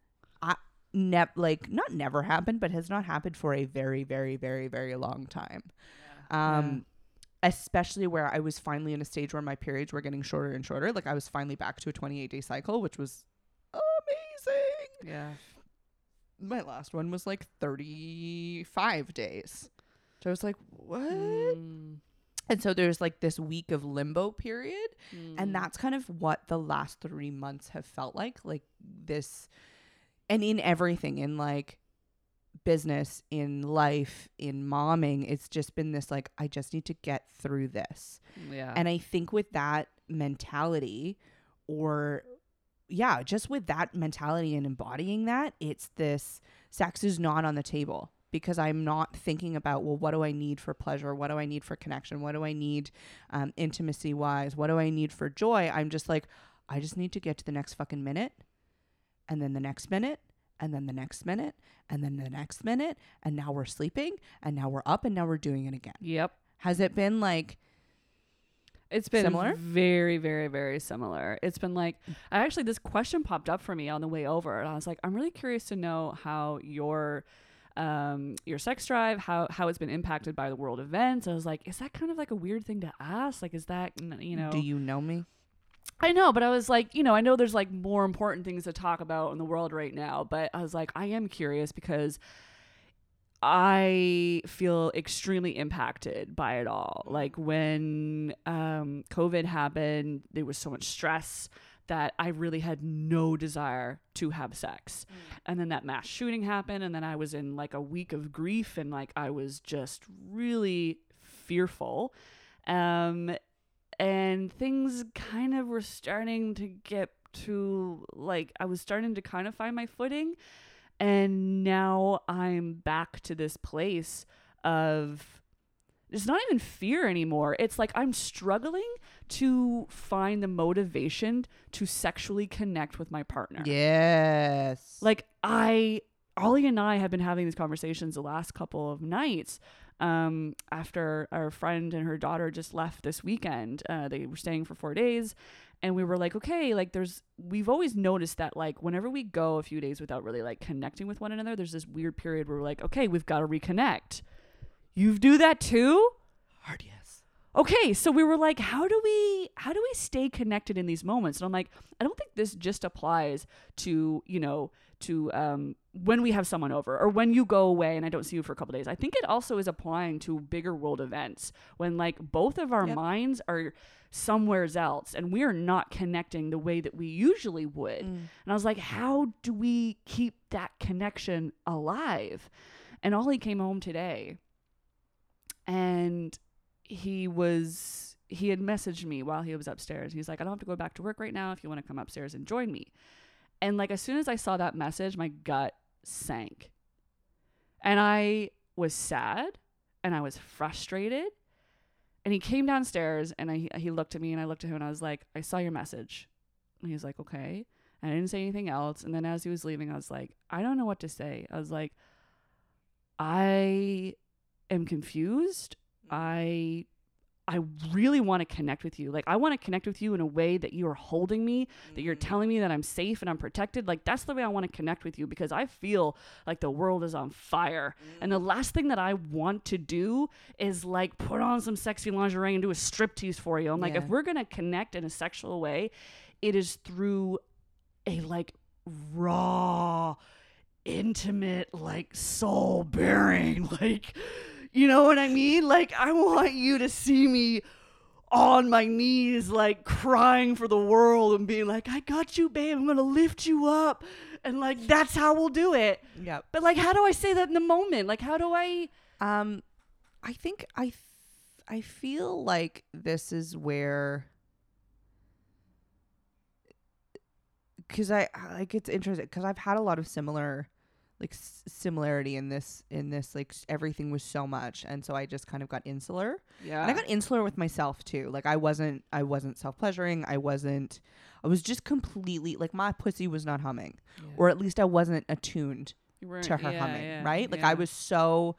ne- like not never happened, but has not happened for a very, very, very, very long time. Um, especially where I was finally in a stage where my periods were getting shorter and shorter. Like I was finally back to a 28 day cycle, which was amazing. Yeah. My last one was like 35 days. So I was like, what? Mm. And so there's like this week of limbo period. Mm. And that's kind of what the last three months have felt like. Like this, and in everything, in like business, in life, in momming, it's just been this like, I just need to get through this. yeah. And I think with that mentality, or yeah, just with that mentality and embodying that, it's this sex is not on the table because I'm not thinking about, well, what do I need for pleasure? What do I need for connection? What do I need um, intimacy wise? What do I need for joy? I'm just like, I just need to get to the next fucking minute and then the next minute and then the next minute and then the next minute. And now we're sleeping and now we're up and now we're doing it again. yep. Has it been like, It's been Similar? very, very, very similar. It's been like I actually this question popped up for me on the way over, and I was like, I'm really curious to know how your um your sex drive how how it's been impacted by the world events i was like is that kind of like a weird thing to ask like is that you know do you know me? I know, but I was like, you know, I know there's like more important things to talk about in the world right now, but I was like, I am curious because I feel extremely impacted by it all. Like when um, COVID happened, there was so much stress that I really had no desire to have sex. And then that mass shooting happened, and then I was in like a week of grief, and like I was just really fearful. Um, and things kind of were starting to get to like I was starting to kind of find my footing and now I'm back to this place of it's not even fear anymore. It's like I'm struggling to find the motivation to sexually connect with my partner. Yes. Like I Ollie and I have been having these conversations the last couple of nights um, after our friend and her daughter just left this weekend. Uh, they were staying for four days. And we were like, okay, like there's, we've always noticed that like whenever we go a few days without really like connecting with one another, there's this weird period where we're like, okay, we've got to reconnect. You do that too? hard yes. okay so we were like how do we how do we stay connected in these moments and i'm like i don't think this just applies to you know to um when we have someone over or when you go away and I don't see you for a couple days. I think it also is applying to bigger world events when like both of our Yep. minds are somewheres else and we are not connecting the way that we usually would. Mm. And I was like, how do we keep that connection alive? And Ollie came home today and he was he had messaged me while he was upstairs. He's like, I don't have to go back to work right now if you want to come upstairs and join me. And like as soon as I saw that message, my gut sank. And I was sad and I was frustrated. And he came downstairs and I, he looked at me and I looked at him and I was like, I saw your message. And he was like, okay. And I didn't say anything else. And then as he was leaving, I was like, I don't know what to say. I was like, I am confused. Mm-hmm. I I really want to connect with you. Like I want to connect with you in a way that you are holding me, that you're mm. telling me that I'm safe and I'm protected. Like that's the way I want to connect with you because I feel like the world is on fire. And the mm. last thing that I want to do is like put on some sexy lingerie and do a striptease for you. I'm like, Yeah. if we're gonna connect in a sexual way, it is through a like raw, intimate, like soul bearing, like you know what I mean? Like I want you to see me on my knees, like crying for the world and being like, I got you, babe. I'm gonna lift you up. And like that's how we'll do it. Yeah. But like how do I say that in the moment? Like how do I Um, I think I, th- I feel like this is where, because I I- like it's interesting because I've had a lot of similar, like s- similarity in this in this like s- everything was so much, and so I just kind of got insular, Yeah. and I got insular with myself too. Like I wasn't I wasn't self pleasuring. I wasn't. I was just completely like my pussy was not humming, or at least I wasn't attuned to her humming, right? Like I was so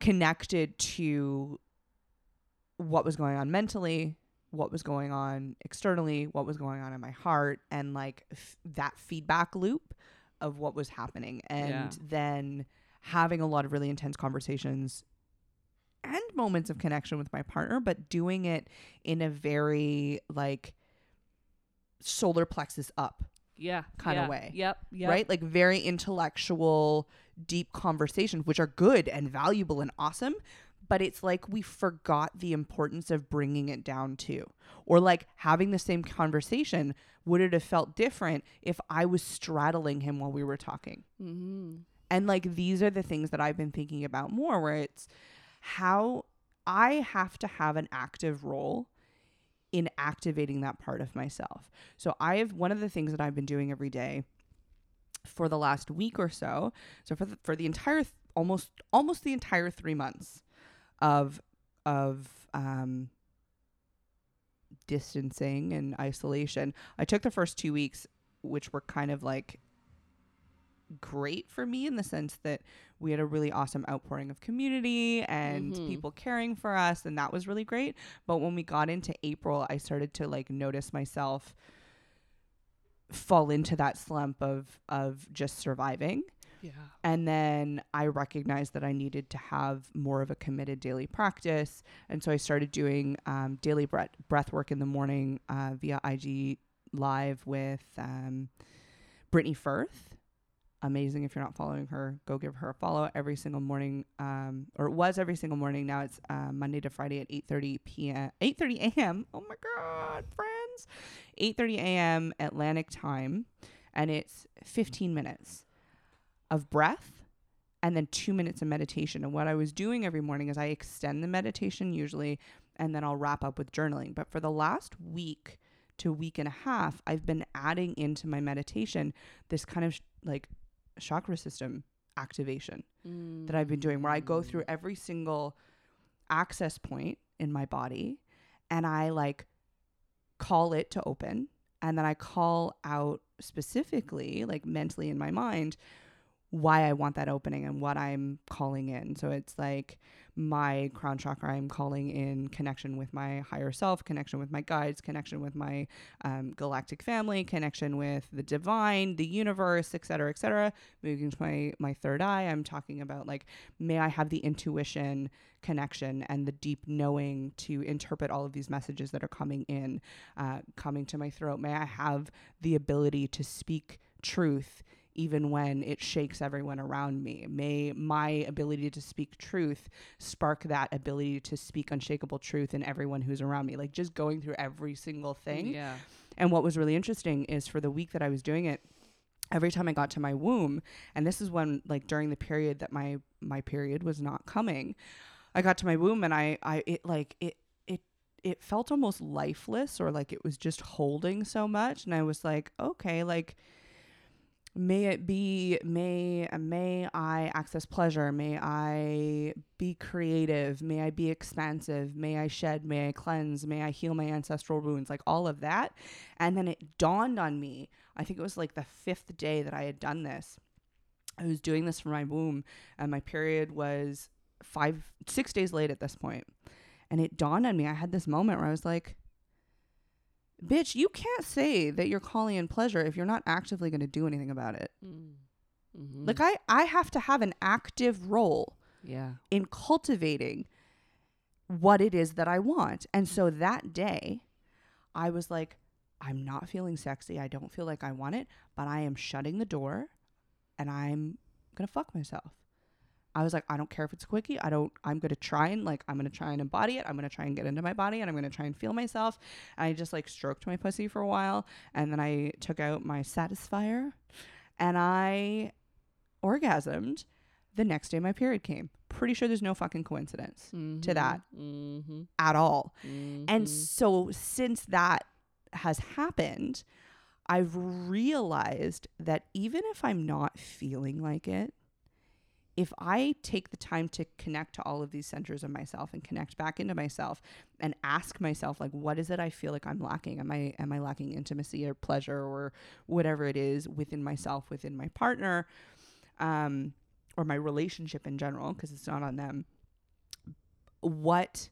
connected to what was going on mentally, what was going on externally, what was going on in my heart, and like f- that feedback loop of what was happening. And Yeah. then having a lot of really intense conversations and moments of connection with my partner, but doing it in a very like solar plexus up yeah. kinda yeah, way, Yep. Yep. right? Like very intellectual, deep conversations, which are good and valuable and awesome. But it's like we forgot the importance of bringing it down to Or like having the same conversation, would it have felt different if I was straddling him while we were talking? Mm-hmm. And like these are the things that I've been thinking about more, where it's how I have to have an active role in activating that part of myself. So I have one of the things that I've been doing every day for the last week or so. So for the, for the entire th- almost almost the entire 3 months of of um distancing and isolation. I took the first 2 weeks which were kind of like great for me in the sense that we had a really awesome outpouring of community and Mhm. people caring for us and that was really great but when we got into April I started to like notice myself fall into that slump of of just surviving Yeah. and then I recognized that I needed to have more of a committed daily practice. And so I started doing um, daily breath, breath work in the morning uh, via IG Live with um, Brittany Firth. Amazing. If you're not following her, go give her a follow every single morning. Um, or it was every single morning. Now it's uh, Monday to Friday at 8.30 p.m. 8.30 a.m. Oh my God, friends. 8.30 a.m. Atlantic time. And it's 15 minutes of breath and then two minutes of meditation. And what I was doing every morning is I extend the meditation usually, and then I'll wrap up with journaling. But for the last week to week and a half, I've been adding into my meditation this kind of sh- like chakra system activation that I've been doing where I go through mm. every single access point in my body and I like call it to open and then I call out specifically like mentally in my mind why I want that opening and what I'm calling in. So it's like my crown chakra, I'm calling in connection with my higher self, connection with my guides, connection with my um, galactic family, connection with the divine, the universe, et cetera, et cetera. Moving to my, my third eye, I'm talking about like, may I have the intuition connection and the deep knowing to interpret all of these messages that are coming in, uh, coming to my throat. May I have the ability to speak truth even when it shakes everyone around me. May my ability to speak truth spark that ability to speak unshakable truth in everyone who's around me. Like just going through every single thing. Yeah. And what was really interesting is for the week that I was doing it, every time I got to my womb, and this is when like during the period that my my period was not coming, I got to my womb and I I it like it it it felt almost lifeless or like it was just holding so much and I was like, okay, like may it be may uh, may i access pleasure? May i be creative? May i be expansive? May i shed? May i cleanse? May i heal my ancestral wounds? Like all of that. And then it dawned on me i think it was like the fifth day that i had done this. I was doing this for my womb and my period was five six days late at this point. And it dawned on me i had this moment where i was like bitch, you can't say that you're calling in pleasure if you're not actively going to do anything about it. Mm-hmm. Like I I have to have an active role yeah. in cultivating what it is that I want. And so that day, I was like I'm not feeling sexy. I don't feel like I want it, but I am shutting the door and I'm going to fuck myself. I was like, I don't care if it's a quickie. I don't, I'm going to try and like, I'm going to try and embody it. I'm going to try and get into my body and I'm going to try and feel myself. And I just like stroked my pussy for a while. And then I took out my satisfier and I orgasmed. The next day my period came. Pretty sure there's no fucking coincidence to that Mm-hmm. at all. Mm-hmm. And so since that has happened, I've realized that even if I'm not feeling like it, if I take the time to connect to all of these centers of myself and connect back into myself and ask myself like what is it I feel like I'm lacking? Am I am I lacking intimacy or pleasure or whatever it is within myself, within my partner, um, or my relationship in general, because it's not on them. What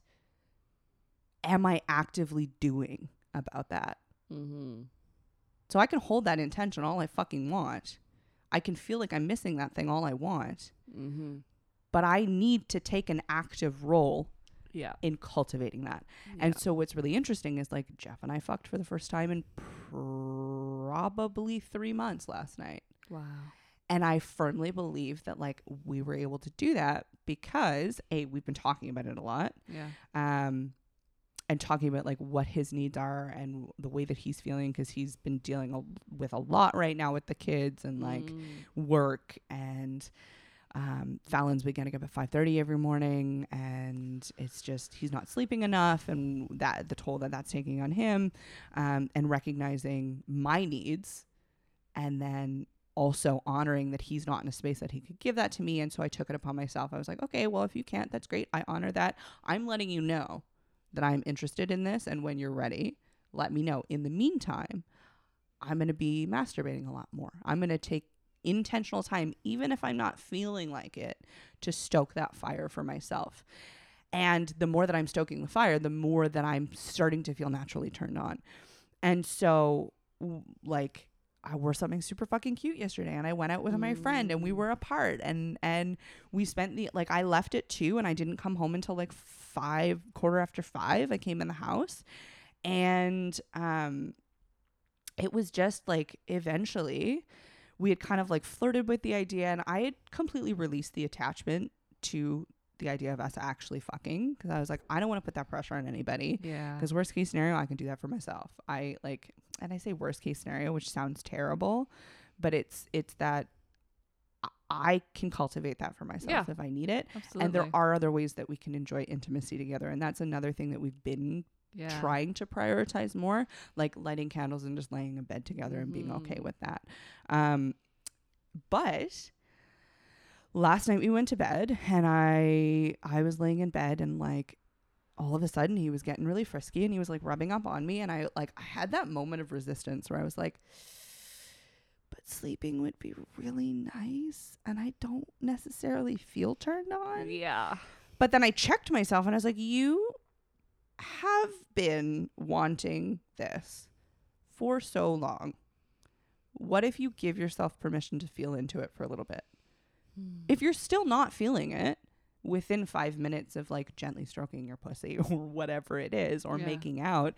am I actively doing about that? Mm-hmm. So I can hold that intention all I fucking want. I can feel like I'm missing that thing all I want. Mm-hmm. But I need to take an active role Yeah. in cultivating that. Yeah. And so what's really interesting is like Jeff and I fucked for the first time in probably three months last night. wow. And I firmly believe that like we were able to do that because A, we've been talking about it a lot. Yeah. Um and talking about like what his needs are and the way that he's feeling because he's been dealing a, with a lot right now with the kids and like Mm. work. And um, Fallon's been getting up at 5:30 every morning and it's just he's not sleeping enough and that the toll that that's taking on him um, and recognizing my needs and then also honoring that he's not in a space that he could give that to me. And so I took it upon myself. I was like okay well if you can't that's great. I honor that. I'm letting you know that I'm interested in this and when you're ready let me know in the meantime I'm going to be masturbating a lot more. I'm going to take intentional time, even if I'm not feeling like it, to stoke that fire for myself. And the more that I'm stoking the fire, the more that I'm starting to feel naturally turned on. And so, like, I wore something super fucking cute yesterday, and I went out with my friend, and we were apart, and and we spent the like I left at two, and I didn't come home until like five, quarter after five. I came in the house, and um, it was just like eventually we had kind of like flirted with the idea and I had completely released the attachment to the idea of us actually fucking because I was like I don't want to put that pressure on anybody Yeah. because worst case scenario I can do that for myself. I like and I say worst case scenario which sounds terrible but it's it's that I- can cultivate that for myself Yeah. if I need it Absolutely. and there are other ways that we can enjoy intimacy together and that's another thing that we've been yeah. trying to prioritize more, like lighting candles and just laying in bed together and being okay Mhm. with that. Um, but last night we went to bed and I I was laying in bed and like all of a sudden he was getting really frisky and he was like rubbing up on me and I like I had that moment of resistance where I was like but sleeping would be really nice and I don't necessarily feel turned on. Yeah. But then I checked myself and I was like, you have been wanting this for so long. What if you give yourself permission to feel into it for a little bit? If you're still not feeling it within five minutes of like gently stroking your pussy or whatever it is or Yeah. making out,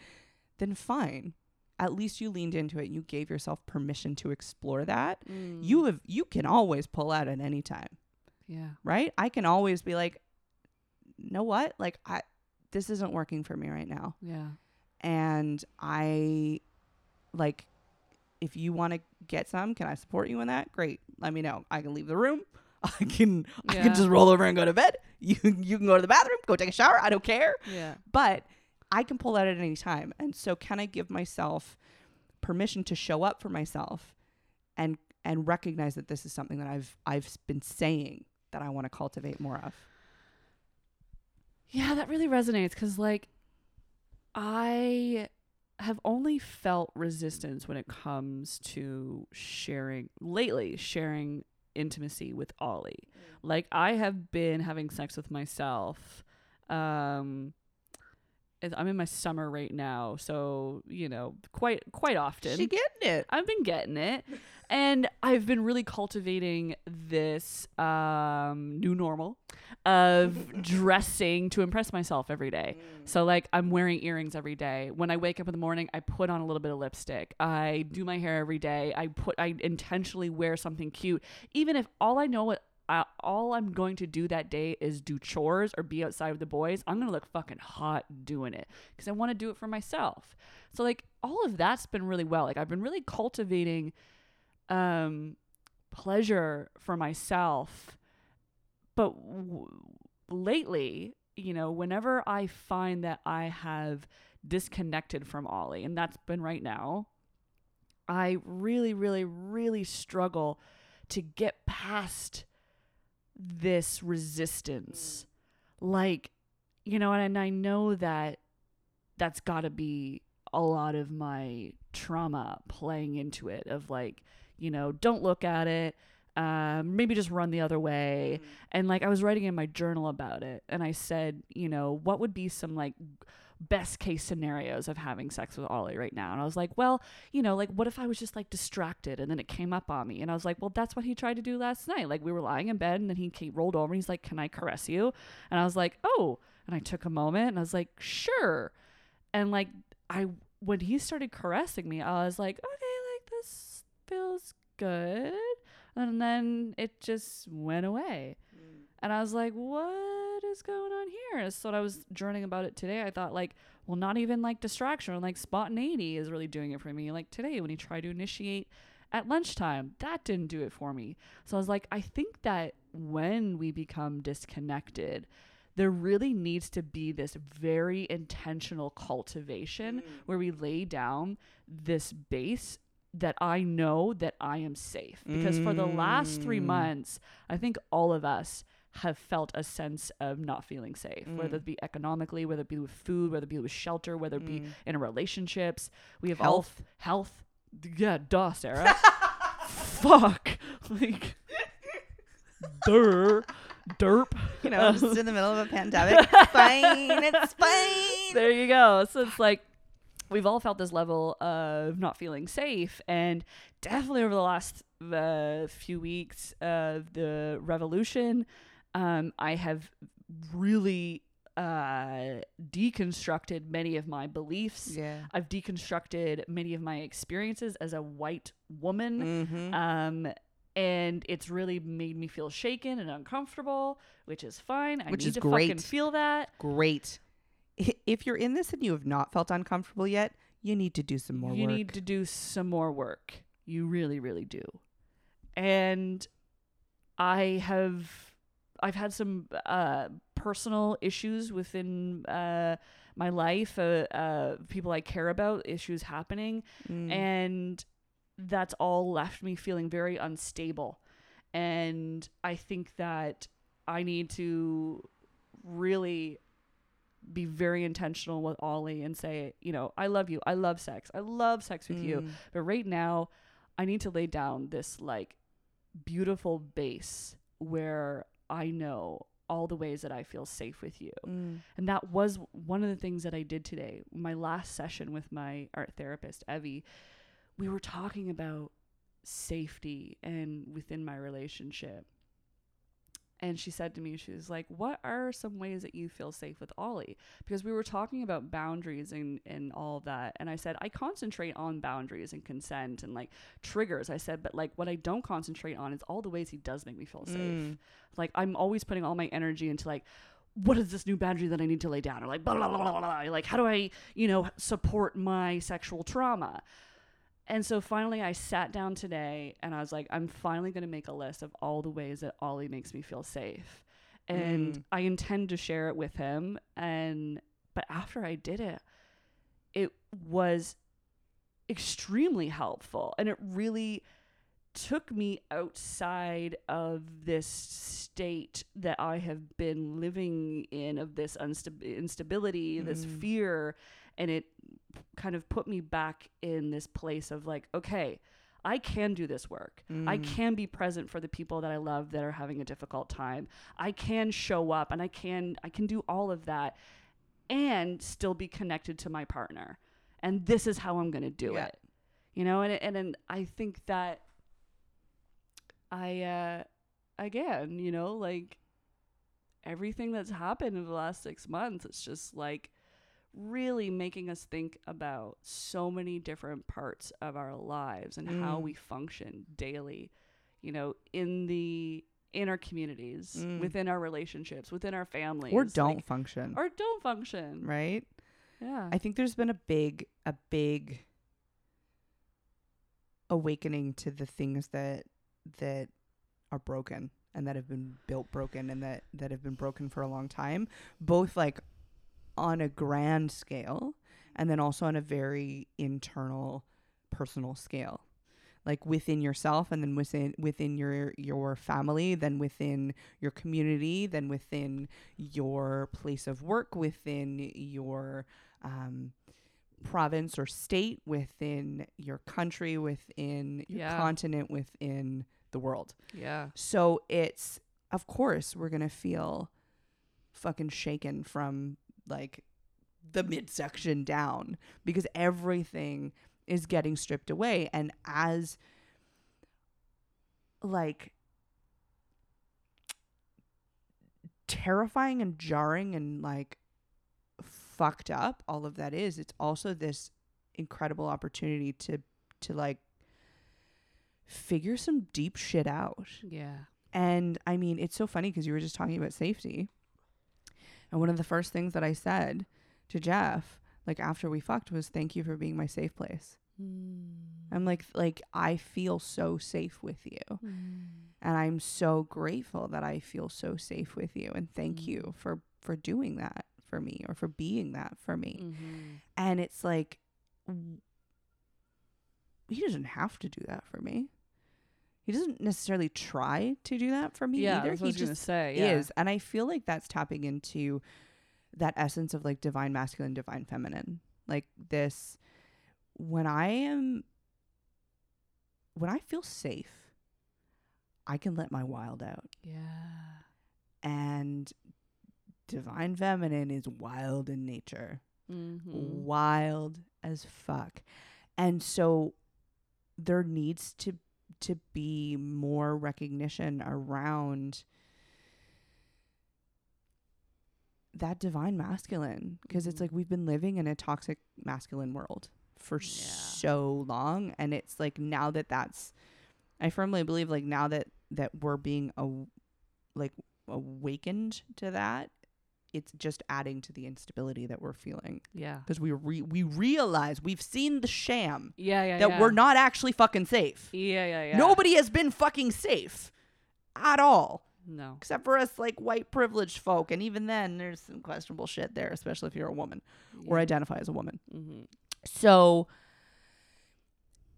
then fine. at least you leaned into it. You gave yourself permission to explore that. Mm. You have you can always pull out at any time, yeah. right? I can always be like, know what? Like I this isn't working for me right now. Yeah. And I like if you want to get some, can I support you in that? Great. Let me know. I can leave the room. I can I can just roll over and go to bed. You you can go to the bathroom, go take a shower. I don't care. Yeah. But I can pull that at any time. And so can I give myself permission to show up for myself and and recognize that this is something that I've I've been saying that I want to cultivate more of. Yeah, that really resonates because, like, I have only felt resistance when it comes to sharing, lately, sharing intimacy with Ollie. Like, I have been having sex with myself. Um, I'm in my summer right now, so, you know, quite, quite often. She getting it. I've been getting it. And I've been really cultivating this um, new normal of dressing to impress myself every day. So, like, I'm wearing earrings every day. When I wake up in the morning, I put on a little bit of lipstick. I do my hair every day. I put, I intentionally wear something cute, even if all I know what. Uh, all I'm going to do that day is do chores or be outside with the boys. I'm gonna look fucking hot doing it because I want to do it for myself. So like all of that's been really well. Like I've been really cultivating um pleasure for myself but w- lately you know whenever i find that i have disconnected from ollie and that's been right now i really really really struggle to get past this resistance. Like you know and i know that that's got to be a lot of my trauma playing into it of like you know don't look at it um, maybe just run the other way. And like i was writing in my journal about it and i said you know what would be some like best case scenarios of having sex with ollie right now. And i was like well you know like what if i was just like distracted and then it came up on me? And i was like well that's what he tried to do last night. Like we were lying in bed and then he came, rolled over and he's like can i caress you? And i was like oh. And i took a moment and i was like sure. And like i when he started caressing me i was like okay like this feels good. And then it just went away. Mm. And i was like what is going on here? And so when i was journaling about it today. I thought like well not even like distraction or like spontaneity is really doing it for me. Like today when he tried to initiate at lunchtime that didn't do it for me. So i was like i think that when we become disconnected there really needs to be this very intentional cultivation where we lay down this base that I know that I am safe. Because for the last three Mm. months, I think all of us have felt a sense of not feeling safe, whether it be economically, whether it be with food, whether it be with shelter, whether it be in relationships. We have Health. all health. Yeah, duh, Sarah. Fuck. Like, der, derp. You know, just in the middle of a pandemic. Fine. It's fine. there you go. So it's like we've all felt this level of not feeling safe, and definitely over the last uh, few weeks of the revolution, um, I have really uh, deconstructed many of my beliefs. Yeah. I've deconstructed many of my experiences as a white woman. Mm-hmm. Um, and it's really made me feel shaken and uncomfortable, which is fine. I Which need is to fucking great. feel that. Great. If you're in this and you have not felt uncomfortable yet, you need to do some more you work. need to do some more work. You really, really do. And I have, I've had some uh, personal issues within uh, my life. Uh, uh, people I care about, issues happening, Mm. and that's all left me feeling very unstable. And I think that I need to really be very intentional with Ollie and say, you know, I love you. I love sex. I love sex with you. Mm. But right now, I need to lay down this like beautiful base where I know all the ways that I feel safe with you. Mm. And that was one of the things that I did today. My last session with my art therapist, Evie, we were talking about safety and within my relationship. And she said to me, she was like, What are some ways that you feel safe with Ollie? Because we were talking about boundaries and, and all of that. And I said, I concentrate on boundaries and consent and like triggers. I said, but like what I don't concentrate on is all the ways he does make me feel safe. Mm. Like I'm always putting all my energy into like, what is this new boundary that I need to lay down? Or like, blah, blah, blah, blah, blah. like, how do I, you know, support my sexual trauma? And so finally, I sat down today and I was like, I'm finally going to make a list of all the ways that Ollie makes me feel safe. And Mm. I intend to share it with him. And, but after I did it, it was extremely helpful. And it really took me outside of this state that I have been living in of this unsta- instability, this Mm. fear, and it kind of put me back in this place of like, okay, I can do this work. I Mm. can be present for the people that I love that are having a difficult time. I can show up and I can I can do all of that and still be connected to my partner. And this is how I'm going to do Yeah. it. You know, and and and I think that I uh again, you know, like everything that's happened in the last 6 months, it's just like really making us think about so many different parts of our lives and how Mm. we function daily, you know, in the in our communities, Mm. within our relationships, within our families, or don't like- function, or don't function. right? Yeah. I think there's been a big, a big awakening to the things that that are broken and that have been built broken and that that have been broken for a long time, both like on a grand scale and then also on a very internal personal scale like within yourself and then within within your your family then within your community then within your place of work within your um, province or state within your country within your Yeah. continent within the world yeah. so it's of course we're gonna feel fucking shaken from like the midsection down because everything is getting stripped away and as like terrifying and jarring and like fucked up all of that is it's also this incredible opportunity to to like figure some deep shit out Yeah. and I mean, it's so funny because you were just talking about safety. And one of the first things that I said to Jeff, like after we fucked, was thank you for being my safe place. I'm like, like I feel so safe with you, and I'm so grateful that I feel so safe with you, and thank Mm. you for for doing that for me or for being that for me. Mhm. And it's like, he doesn't have to do that for me. He doesn't necessarily try to do that for me Yeah, either. that's what I he just say. Yeah. is. And I feel like that's tapping into that essence of like divine masculine, divine feminine. Like this, when I am, when I feel safe, I can let my wild out. Yeah. And divine feminine is wild in nature Mm-hmm. wild as fuck. And so there needs to to be more recognition around that divine masculine because it's Mhm. like we've been living in a toxic masculine world for Yeah. so long and it's like now that that's I firmly believe like now that that we're being a like awakened to that it's just adding to the instability that we're feeling Yeah. because we re- we realize we've seen the sham Yeah. Yeah. that yeah. we're not actually fucking safe. Yeah. Yeah. Yeah. Nobody has been fucking safe at all, No. except for us like white privileged folk, and even then, there's some questionable shit there, especially if you're a woman or identify as a woman. Mm-hmm. So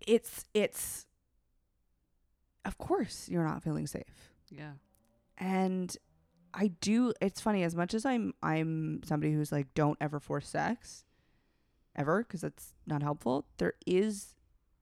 it's it's of course you're not feeling safe. Yeah. and I do it's funny as much as I'm I'm somebody who's like don't ever force sex ever because that's not helpful there is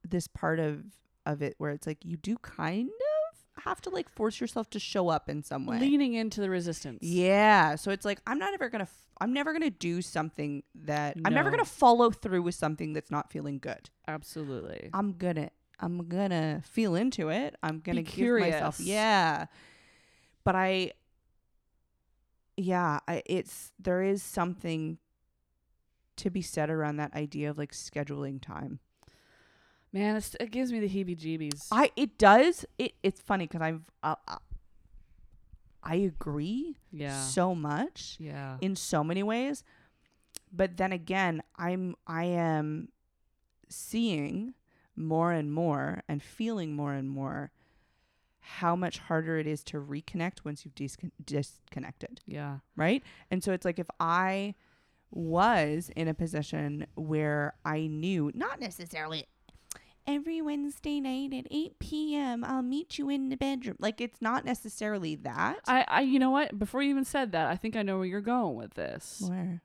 this part of of it where it's like you do kind of have to like force yourself to show up in some way Leaning into the resistance. yeah so it's like I'm not ever going to f- I'm never going to do something that I'm never No. to follow through with something that's not feeling good Absolutely. I'm gonna I'm gonna feel into it. I'm gonna Be give myself curious. yeah. But I yeah, I, it's there is something to be said around that idea of like scheduling time. Man, it's, it gives me the heebie-jeebies. I it does it. It's funny because I've uh, uh, I agree yeah. so much yeah. in so many ways, but then again, I'm I am seeing more and more and feeling more and more how much harder it is to reconnect once you've discon- disconnected, yeah. right? And so it's like if I was in a position where I knew, not necessarily every Wednesday night at 8 p.m., I'll meet you in the bedroom. Like it's not necessarily that. I, I, you know what? Before you even said that, I think I know where you're going with this. where?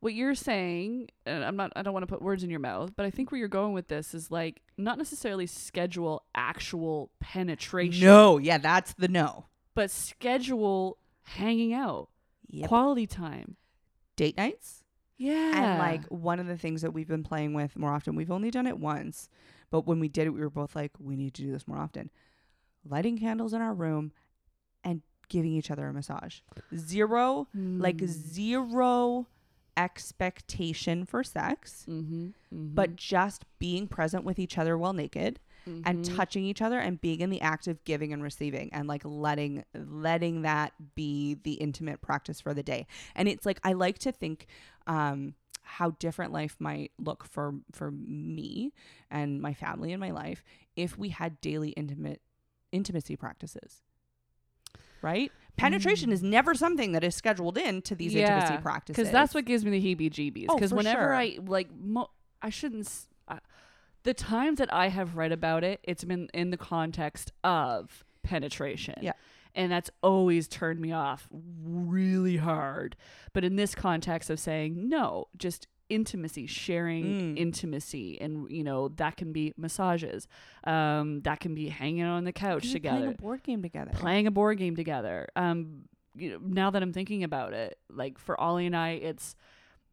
What you're saying, and I'm not, I don't want to put words in your mouth, but I think where you're going with this is like not necessarily schedule actual penetration, No, yeah, that's the no. but schedule hanging out, Yep. quality time. Date nights? Yeah. And like one of the things that we've been playing with more often, we've only done it once, but when we did it, we were both like, we need to do this more often. Lighting candles in our room and giving each other a massage. Zero, like Hmm. zero expectation for sex, mm-hmm, but just being present with each other while naked and Mm-hmm. touching each other and being in the act of giving and receiving and like letting letting that be the intimate practice for the day. And it's like i like to think um how different life might look for for me and my family and my life if we had daily intimate intimacy practices. Right penetration is never something that is scheduled in to these intimacy practices because that's what gives me the heebie-jeebies. Oh, Because for whenever sure. I like, mo- I shouldn't. s- Uh, the times that I have read about it, it's been in the context of penetration. Yeah. And that's always turned me off really hard. But in this context of saying no, just intimacy, sharing Mm. intimacy, and you know that can be massages, um, that can be hanging on the couch together playing a board game together playing a board game together. Um, you know, now that I'm thinking about it, like for Ollie and I, it's,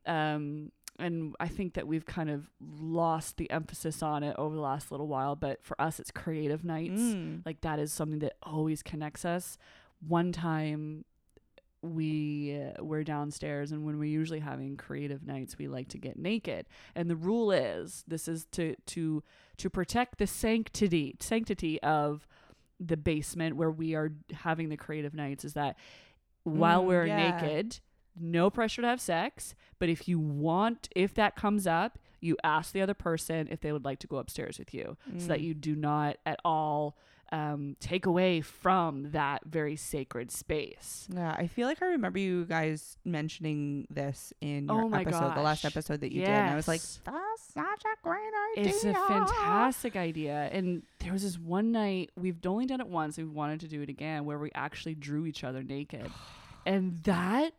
um, and I think that we've kind of lost the emphasis on it over the last little while. But for us, it's creative nights. Mm. Like that is something that always connects us. One time, we uh, were downstairs, and when we're usually having creative nights, we like to get naked. And the rule is, this is to to to protect the sanctity sanctity of the basement where we are having the creative nights is that while Mm, we're yeah. naked, no pressure to have sex, but if you want if that comes up, you ask the other person if they would like to go upstairs with you so that Mm. you do not at all um, take away from that very sacred space. Yeah, I feel like I remember you guys mentioning this in your Oh my episode, the last episode that you did. And I was like, Yes. that's such a great idea. It's a fantastic idea. And there was this one night, we've only done it once, we wanted to do it again, where we actually drew each other naked. And that,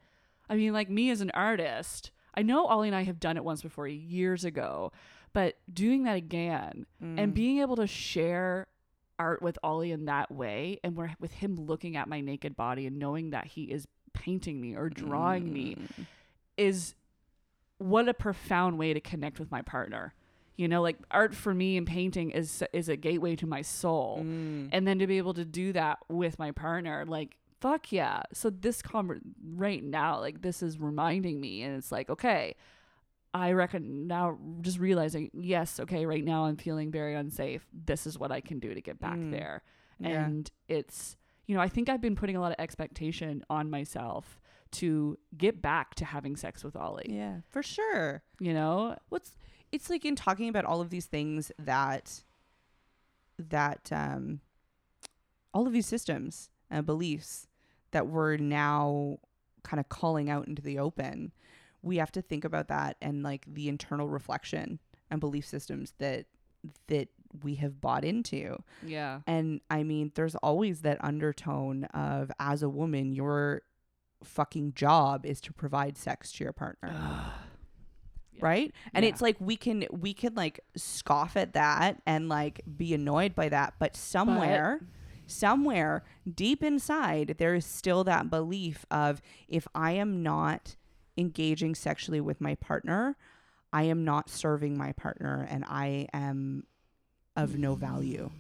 I mean, like me as an artist, I know Ollie and I have done it once before years ago, but doing that again Mm. and being able to share art with Ollie in that way, and we're with him looking at my naked body and knowing that he is painting me or drawing me Mm. is what a profound way to connect with my partner. You know, like art for me and painting is is a gateway to my soul. Mm. And then to be able to do that with my partner, like fuck yeah. So this conver- right now, like this is reminding me and it's like, okay, I reckon now just realizing, yes, okay, right now I'm feeling very unsafe. This is what I can do to get back Mm. there. Yeah. And it's you know, I think I've been putting a lot of expectation on myself to get back to having sex with Ollie. Yeah, for sure. You know? What's it's like in talking about all of these things that that um all of these systems and beliefs that we're now kind of calling out into the open we have to think about that and like the internal reflection and belief systems that that we have bought into Yeah. and I mean, there's always that undertone of as a woman, your fucking job is to provide sex to your partner. Yeah. Right? And Yeah. it's like we can we can like scoff at that and like be annoyed by that, but somewhere somewhere deep inside there is still that belief of if I am not engaging sexually with my partner, I am not serving my partner and I am of no value.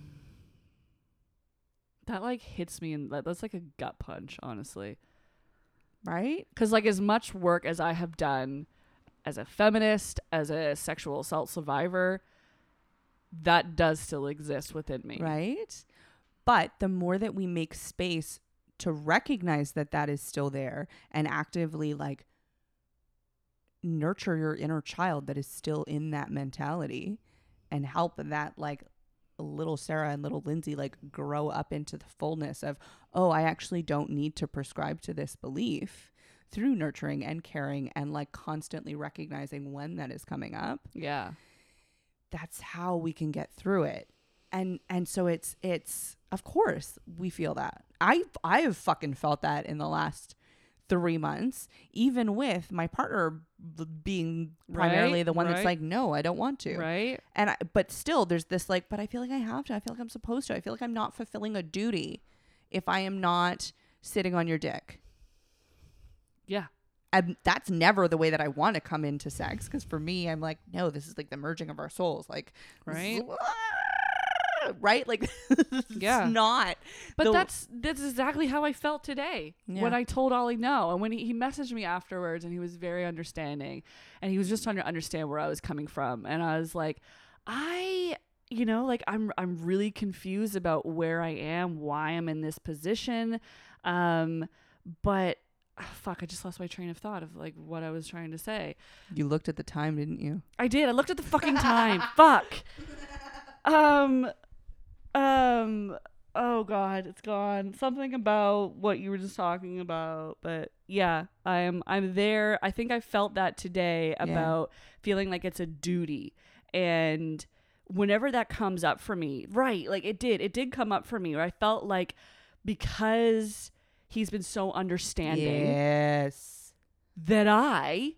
That like hits me and that, that's like a gut punch, honestly. right? Because, like, as much work as I have done as a feminist, as a sexual assault survivor, that does still exist within me. Right? But the more that we make space to recognize that that is still there and actively like nurture your inner child that is still in that mentality and help that like little Sarah and little Lindsay like grow up into the fullness of, oh, I actually don't need to prescribe to this belief through nurturing and caring and like constantly recognizing when that is coming up. Yeah. that's how we can get through it. And and so it's it's of course we feel that. I i have fucking felt that in the last three months even with my partner being primarily Right, the one that's like no i don't want to. Right? and I, but still there's this like but i feel like i have to. I feel like i'm supposed to. I feel like i'm not fulfilling a duty if i am not sitting on your dick. Yeah. and that's never the way that I want to come into sex because for me, I'm like, no, this is like the merging of our souls, like, right. is- right, like, Yeah. not. But the- that's that's exactly how I felt today when I told Ollie no, and when he, he messaged me afterwards, and he was very understanding, and he was just trying to understand where I was coming from, and I was like, I, you know, like I'm I'm really confused about where I am, why I'm in this position, um, but. ah, Fuck! I just lost my train of thought of like what I was trying to say. You looked at the time, didn't you? I did. I looked at the fucking time. Fuck. Um, um. Oh God, it's gone. Something about what you were just talking about, but yeah, I'm I'm there. I think I felt that today Yeah. about feeling like it's a duty, and whenever that comes up for me, right? Like it did. It did come up for me. Where I felt like because he's been so understanding Yes. that I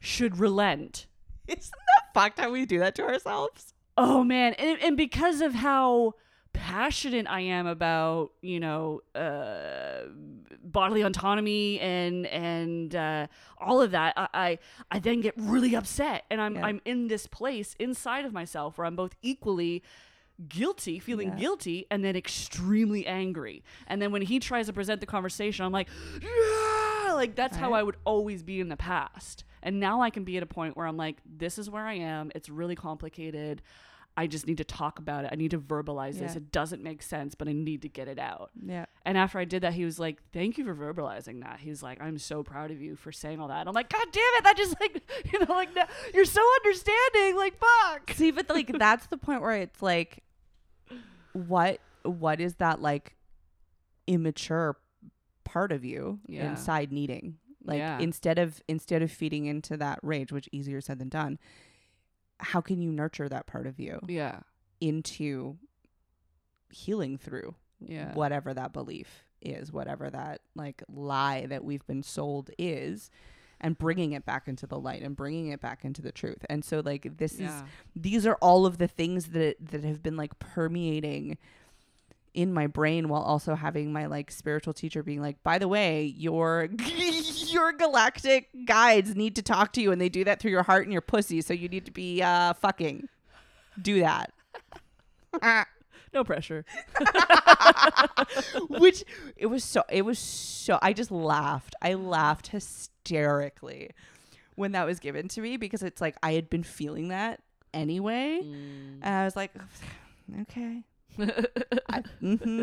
should relent. Isn't that fucked how we do that to ourselves? Oh man, and and because of how passionate I am about you know uh, bodily autonomy and and uh, all of that, I, I I then get really upset, and I'm Yeah. I'm in this place inside of myself where I'm both equally guilty, feeling Yeah. guilty, and then extremely angry. And then when he tries to present the conversation, I'm like, yeah, like that's how I would always be in the past. And now I can be at a point where I'm like, this is where I am. It's really complicated. I just need to talk about it. I need to verbalize this. It doesn't make sense, but I need to get it out. Yeah. And after I did that, he was like, "Thank you for verbalizing that." He's like, "I'm so proud of you for saying all that." And I'm like, "God damn it! That just like you know like no, you're so understanding. Like fuck." See, but like that's the point where it's like, what what is that like immature part of you Yeah. inside needing? Like Yeah. instead of instead of feeding into that rage, which easier said than done, how can you nurture that part of you Yeah. into healing through Yeah. whatever that belief is, whatever that like lie that we've been sold is, and bringing it back into the light and bringing it back into the truth. And so like this is these are all of the things that that have been like permeating in my brain while also having my like spiritual teacher being like by the way your your galactic guides need to talk to you and they do that through your heart and your pussy so you need to be uh fucking do that No pressure. which it was so it was so I just laughed. I laughed hysterically when that was given to me because it's like I had been feeling that anyway. Mm. And I was like, okay. I, mm-hmm.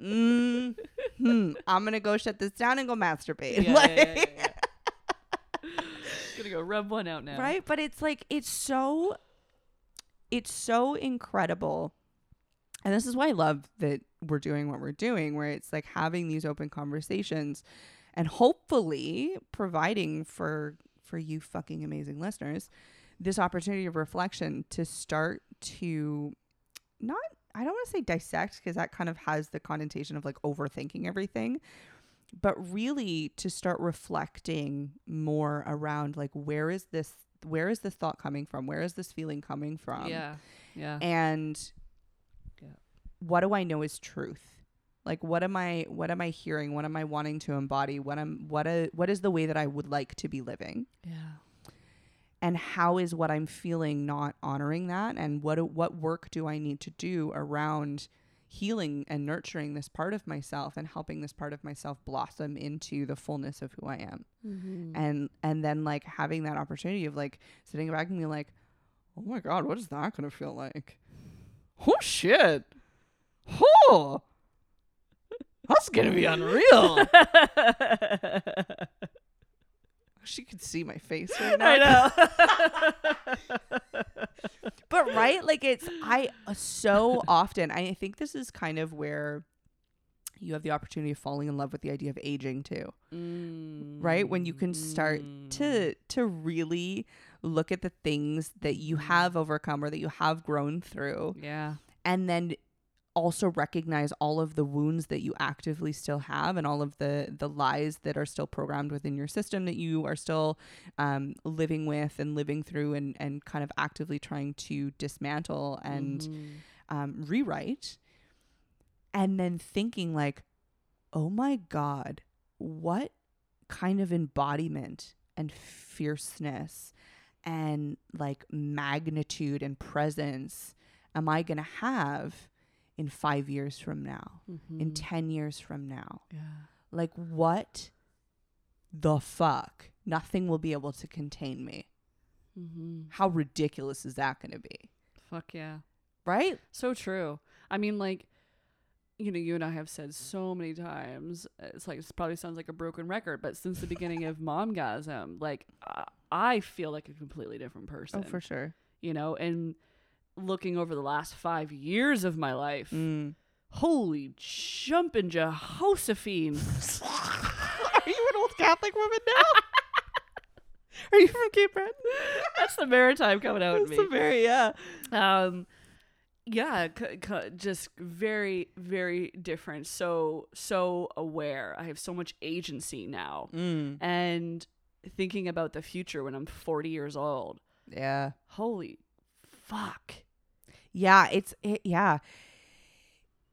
Mm-hmm. I'm gonna go shut this down and go masturbate. Yeah, Like- yeah, yeah. Gonna go rub one out now. right? But it's like it's so it's so incredible. And this is why I love that we're doing what we're doing, where it's like having these open conversations and hopefully providing for for you fucking amazing listeners this opportunity of reflection to start to not I don't want to say dissect because that kind of has the connotation of like overthinking everything, but really to start reflecting more around like where is this where is this thought coming from? Where is this feeling coming from? Yeah. Yeah. And Yeah. what do I know is truth? Like what am I what am I hearing? What am I wanting to embody? What am what a, what is the way that I would like to be living? yeah. And how is what I'm feeling not honoring that and what what work do I need to do around healing and nurturing this part of myself and helping this part of myself blossom into the fullness of who I am. Mm-hmm. And and then like having that opportunity of like sitting back and being like, "Oh my god, what is that going to feel like?" Oh shit. Oh. That's going to be unreal. she could see my face right now. I know. but right like it's i uh, so often i think this is kind of where you have the opportunity of falling in love with the idea of aging too right when you can start to to really look at the things that you have overcome or that you have grown through yeah. and then also recognize all of the wounds that you actively still have and all of the the lies that are still programmed within your system that you are still um, living with and living through and and kind of actively trying to dismantle and Mhm. um, rewrite and then thinking like oh my god what kind of embodiment and fierceness and like magnitude and presence am i going to have in 5 years from now in Mhm. 10 years from now yeah. like what the fuck nothing will be able to contain me Mm-hmm. how ridiculous is that going to be Fuck yeah. right So true. I mean, like, you know, you and I have said so many times, it's like, it probably sounds like a broken record, but since the beginning of Momgasm, like, I, I feel like a completely different person. oh for sure You know, and looking over the last five years of my life, mm. holy jumping Jehoshaphat. Are you an old Catholic woman now? Are you from Cape Breton? That's the maritime coming out That's me. a very yeah. um yeah c- c- just very very different so so aware i have so much agency now Mm. and thinking about the future when i'm 40 years old Yeah. holy fuck Yeah, it's it, yeah.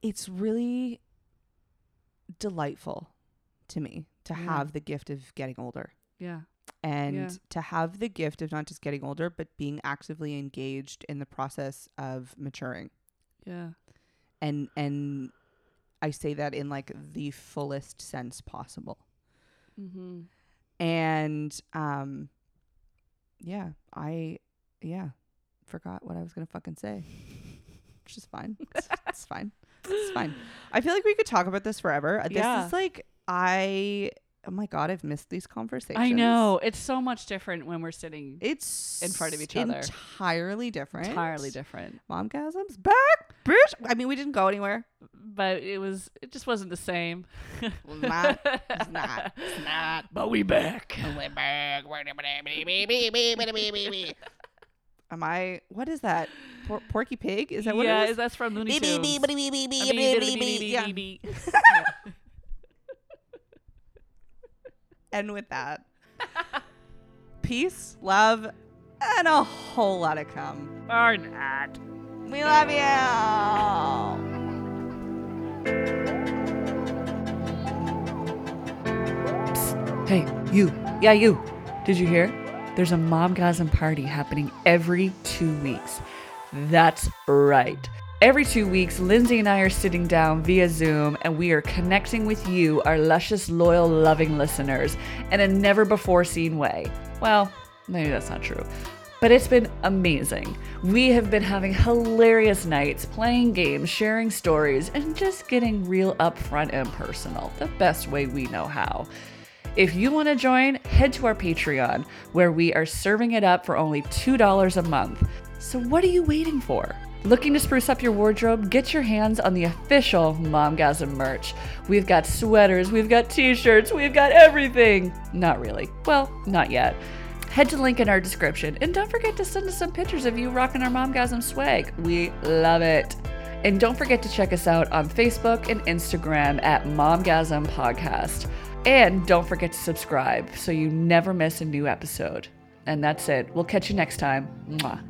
It's really delightful to me to Yeah. have the gift of getting older yeah and Yeah. to have the gift of not just getting older but being actively engaged in the process of maturing. yeah And and I say that in like the fullest sense possible. mm-hmm. and um yeah i yeah forgot what i was gonna fucking say. Which is fine. It's, it's fine. It's fine. I feel like we could talk about this forever. Uh, this Yeah. is like i oh my god i've missed these conversations. I know. It's so much different when we're sitting it's In front of each other. entirely different. Entirely different. Momgasm's back bitch. I mean we didn't go anywhere. But it was it just wasn't the same. It's not. It's not. It's not. But we back. We're back am i what is that Por- porky pig is that what yeah it is that's from Looney Tunes. beep, beep, beep, beep, I beep, beep, beep, beep, beep, beep, beep, beep. And with that, peace, love, and a whole lot of cum. Or not. We love you. Hey, you. Yeah, you. Did you hear? There's a Momgasm party happening every two weeks. That's right. Every two weeks, Lindsay and I are sitting down via Zoom and we are connecting with you, our luscious, loyal, loving listeners, in a never before seen way. Well, maybe that's not true. But it's been amazing. We have been having hilarious nights, playing games, sharing stories, and just getting real upfront and personal, the best way we know how. If you want to join, head to our Patreon, where we are serving it up for only $2 a month. So, what are you waiting for? Looking to spruce up your wardrobe? Get your hands on the official Momgasm merch. We've got sweaters, we've got t shirts, we've got everything. Not really. Well, not yet. Head to the link in our description and don't forget to send us some pictures of you rocking our Momgasm swag. We love it. And don't forget to check us out on Facebook and Instagram at Momgasm Podcast. And don't forget to subscribe so you never miss a new episode. And that's it. We'll catch you next time. Mwah.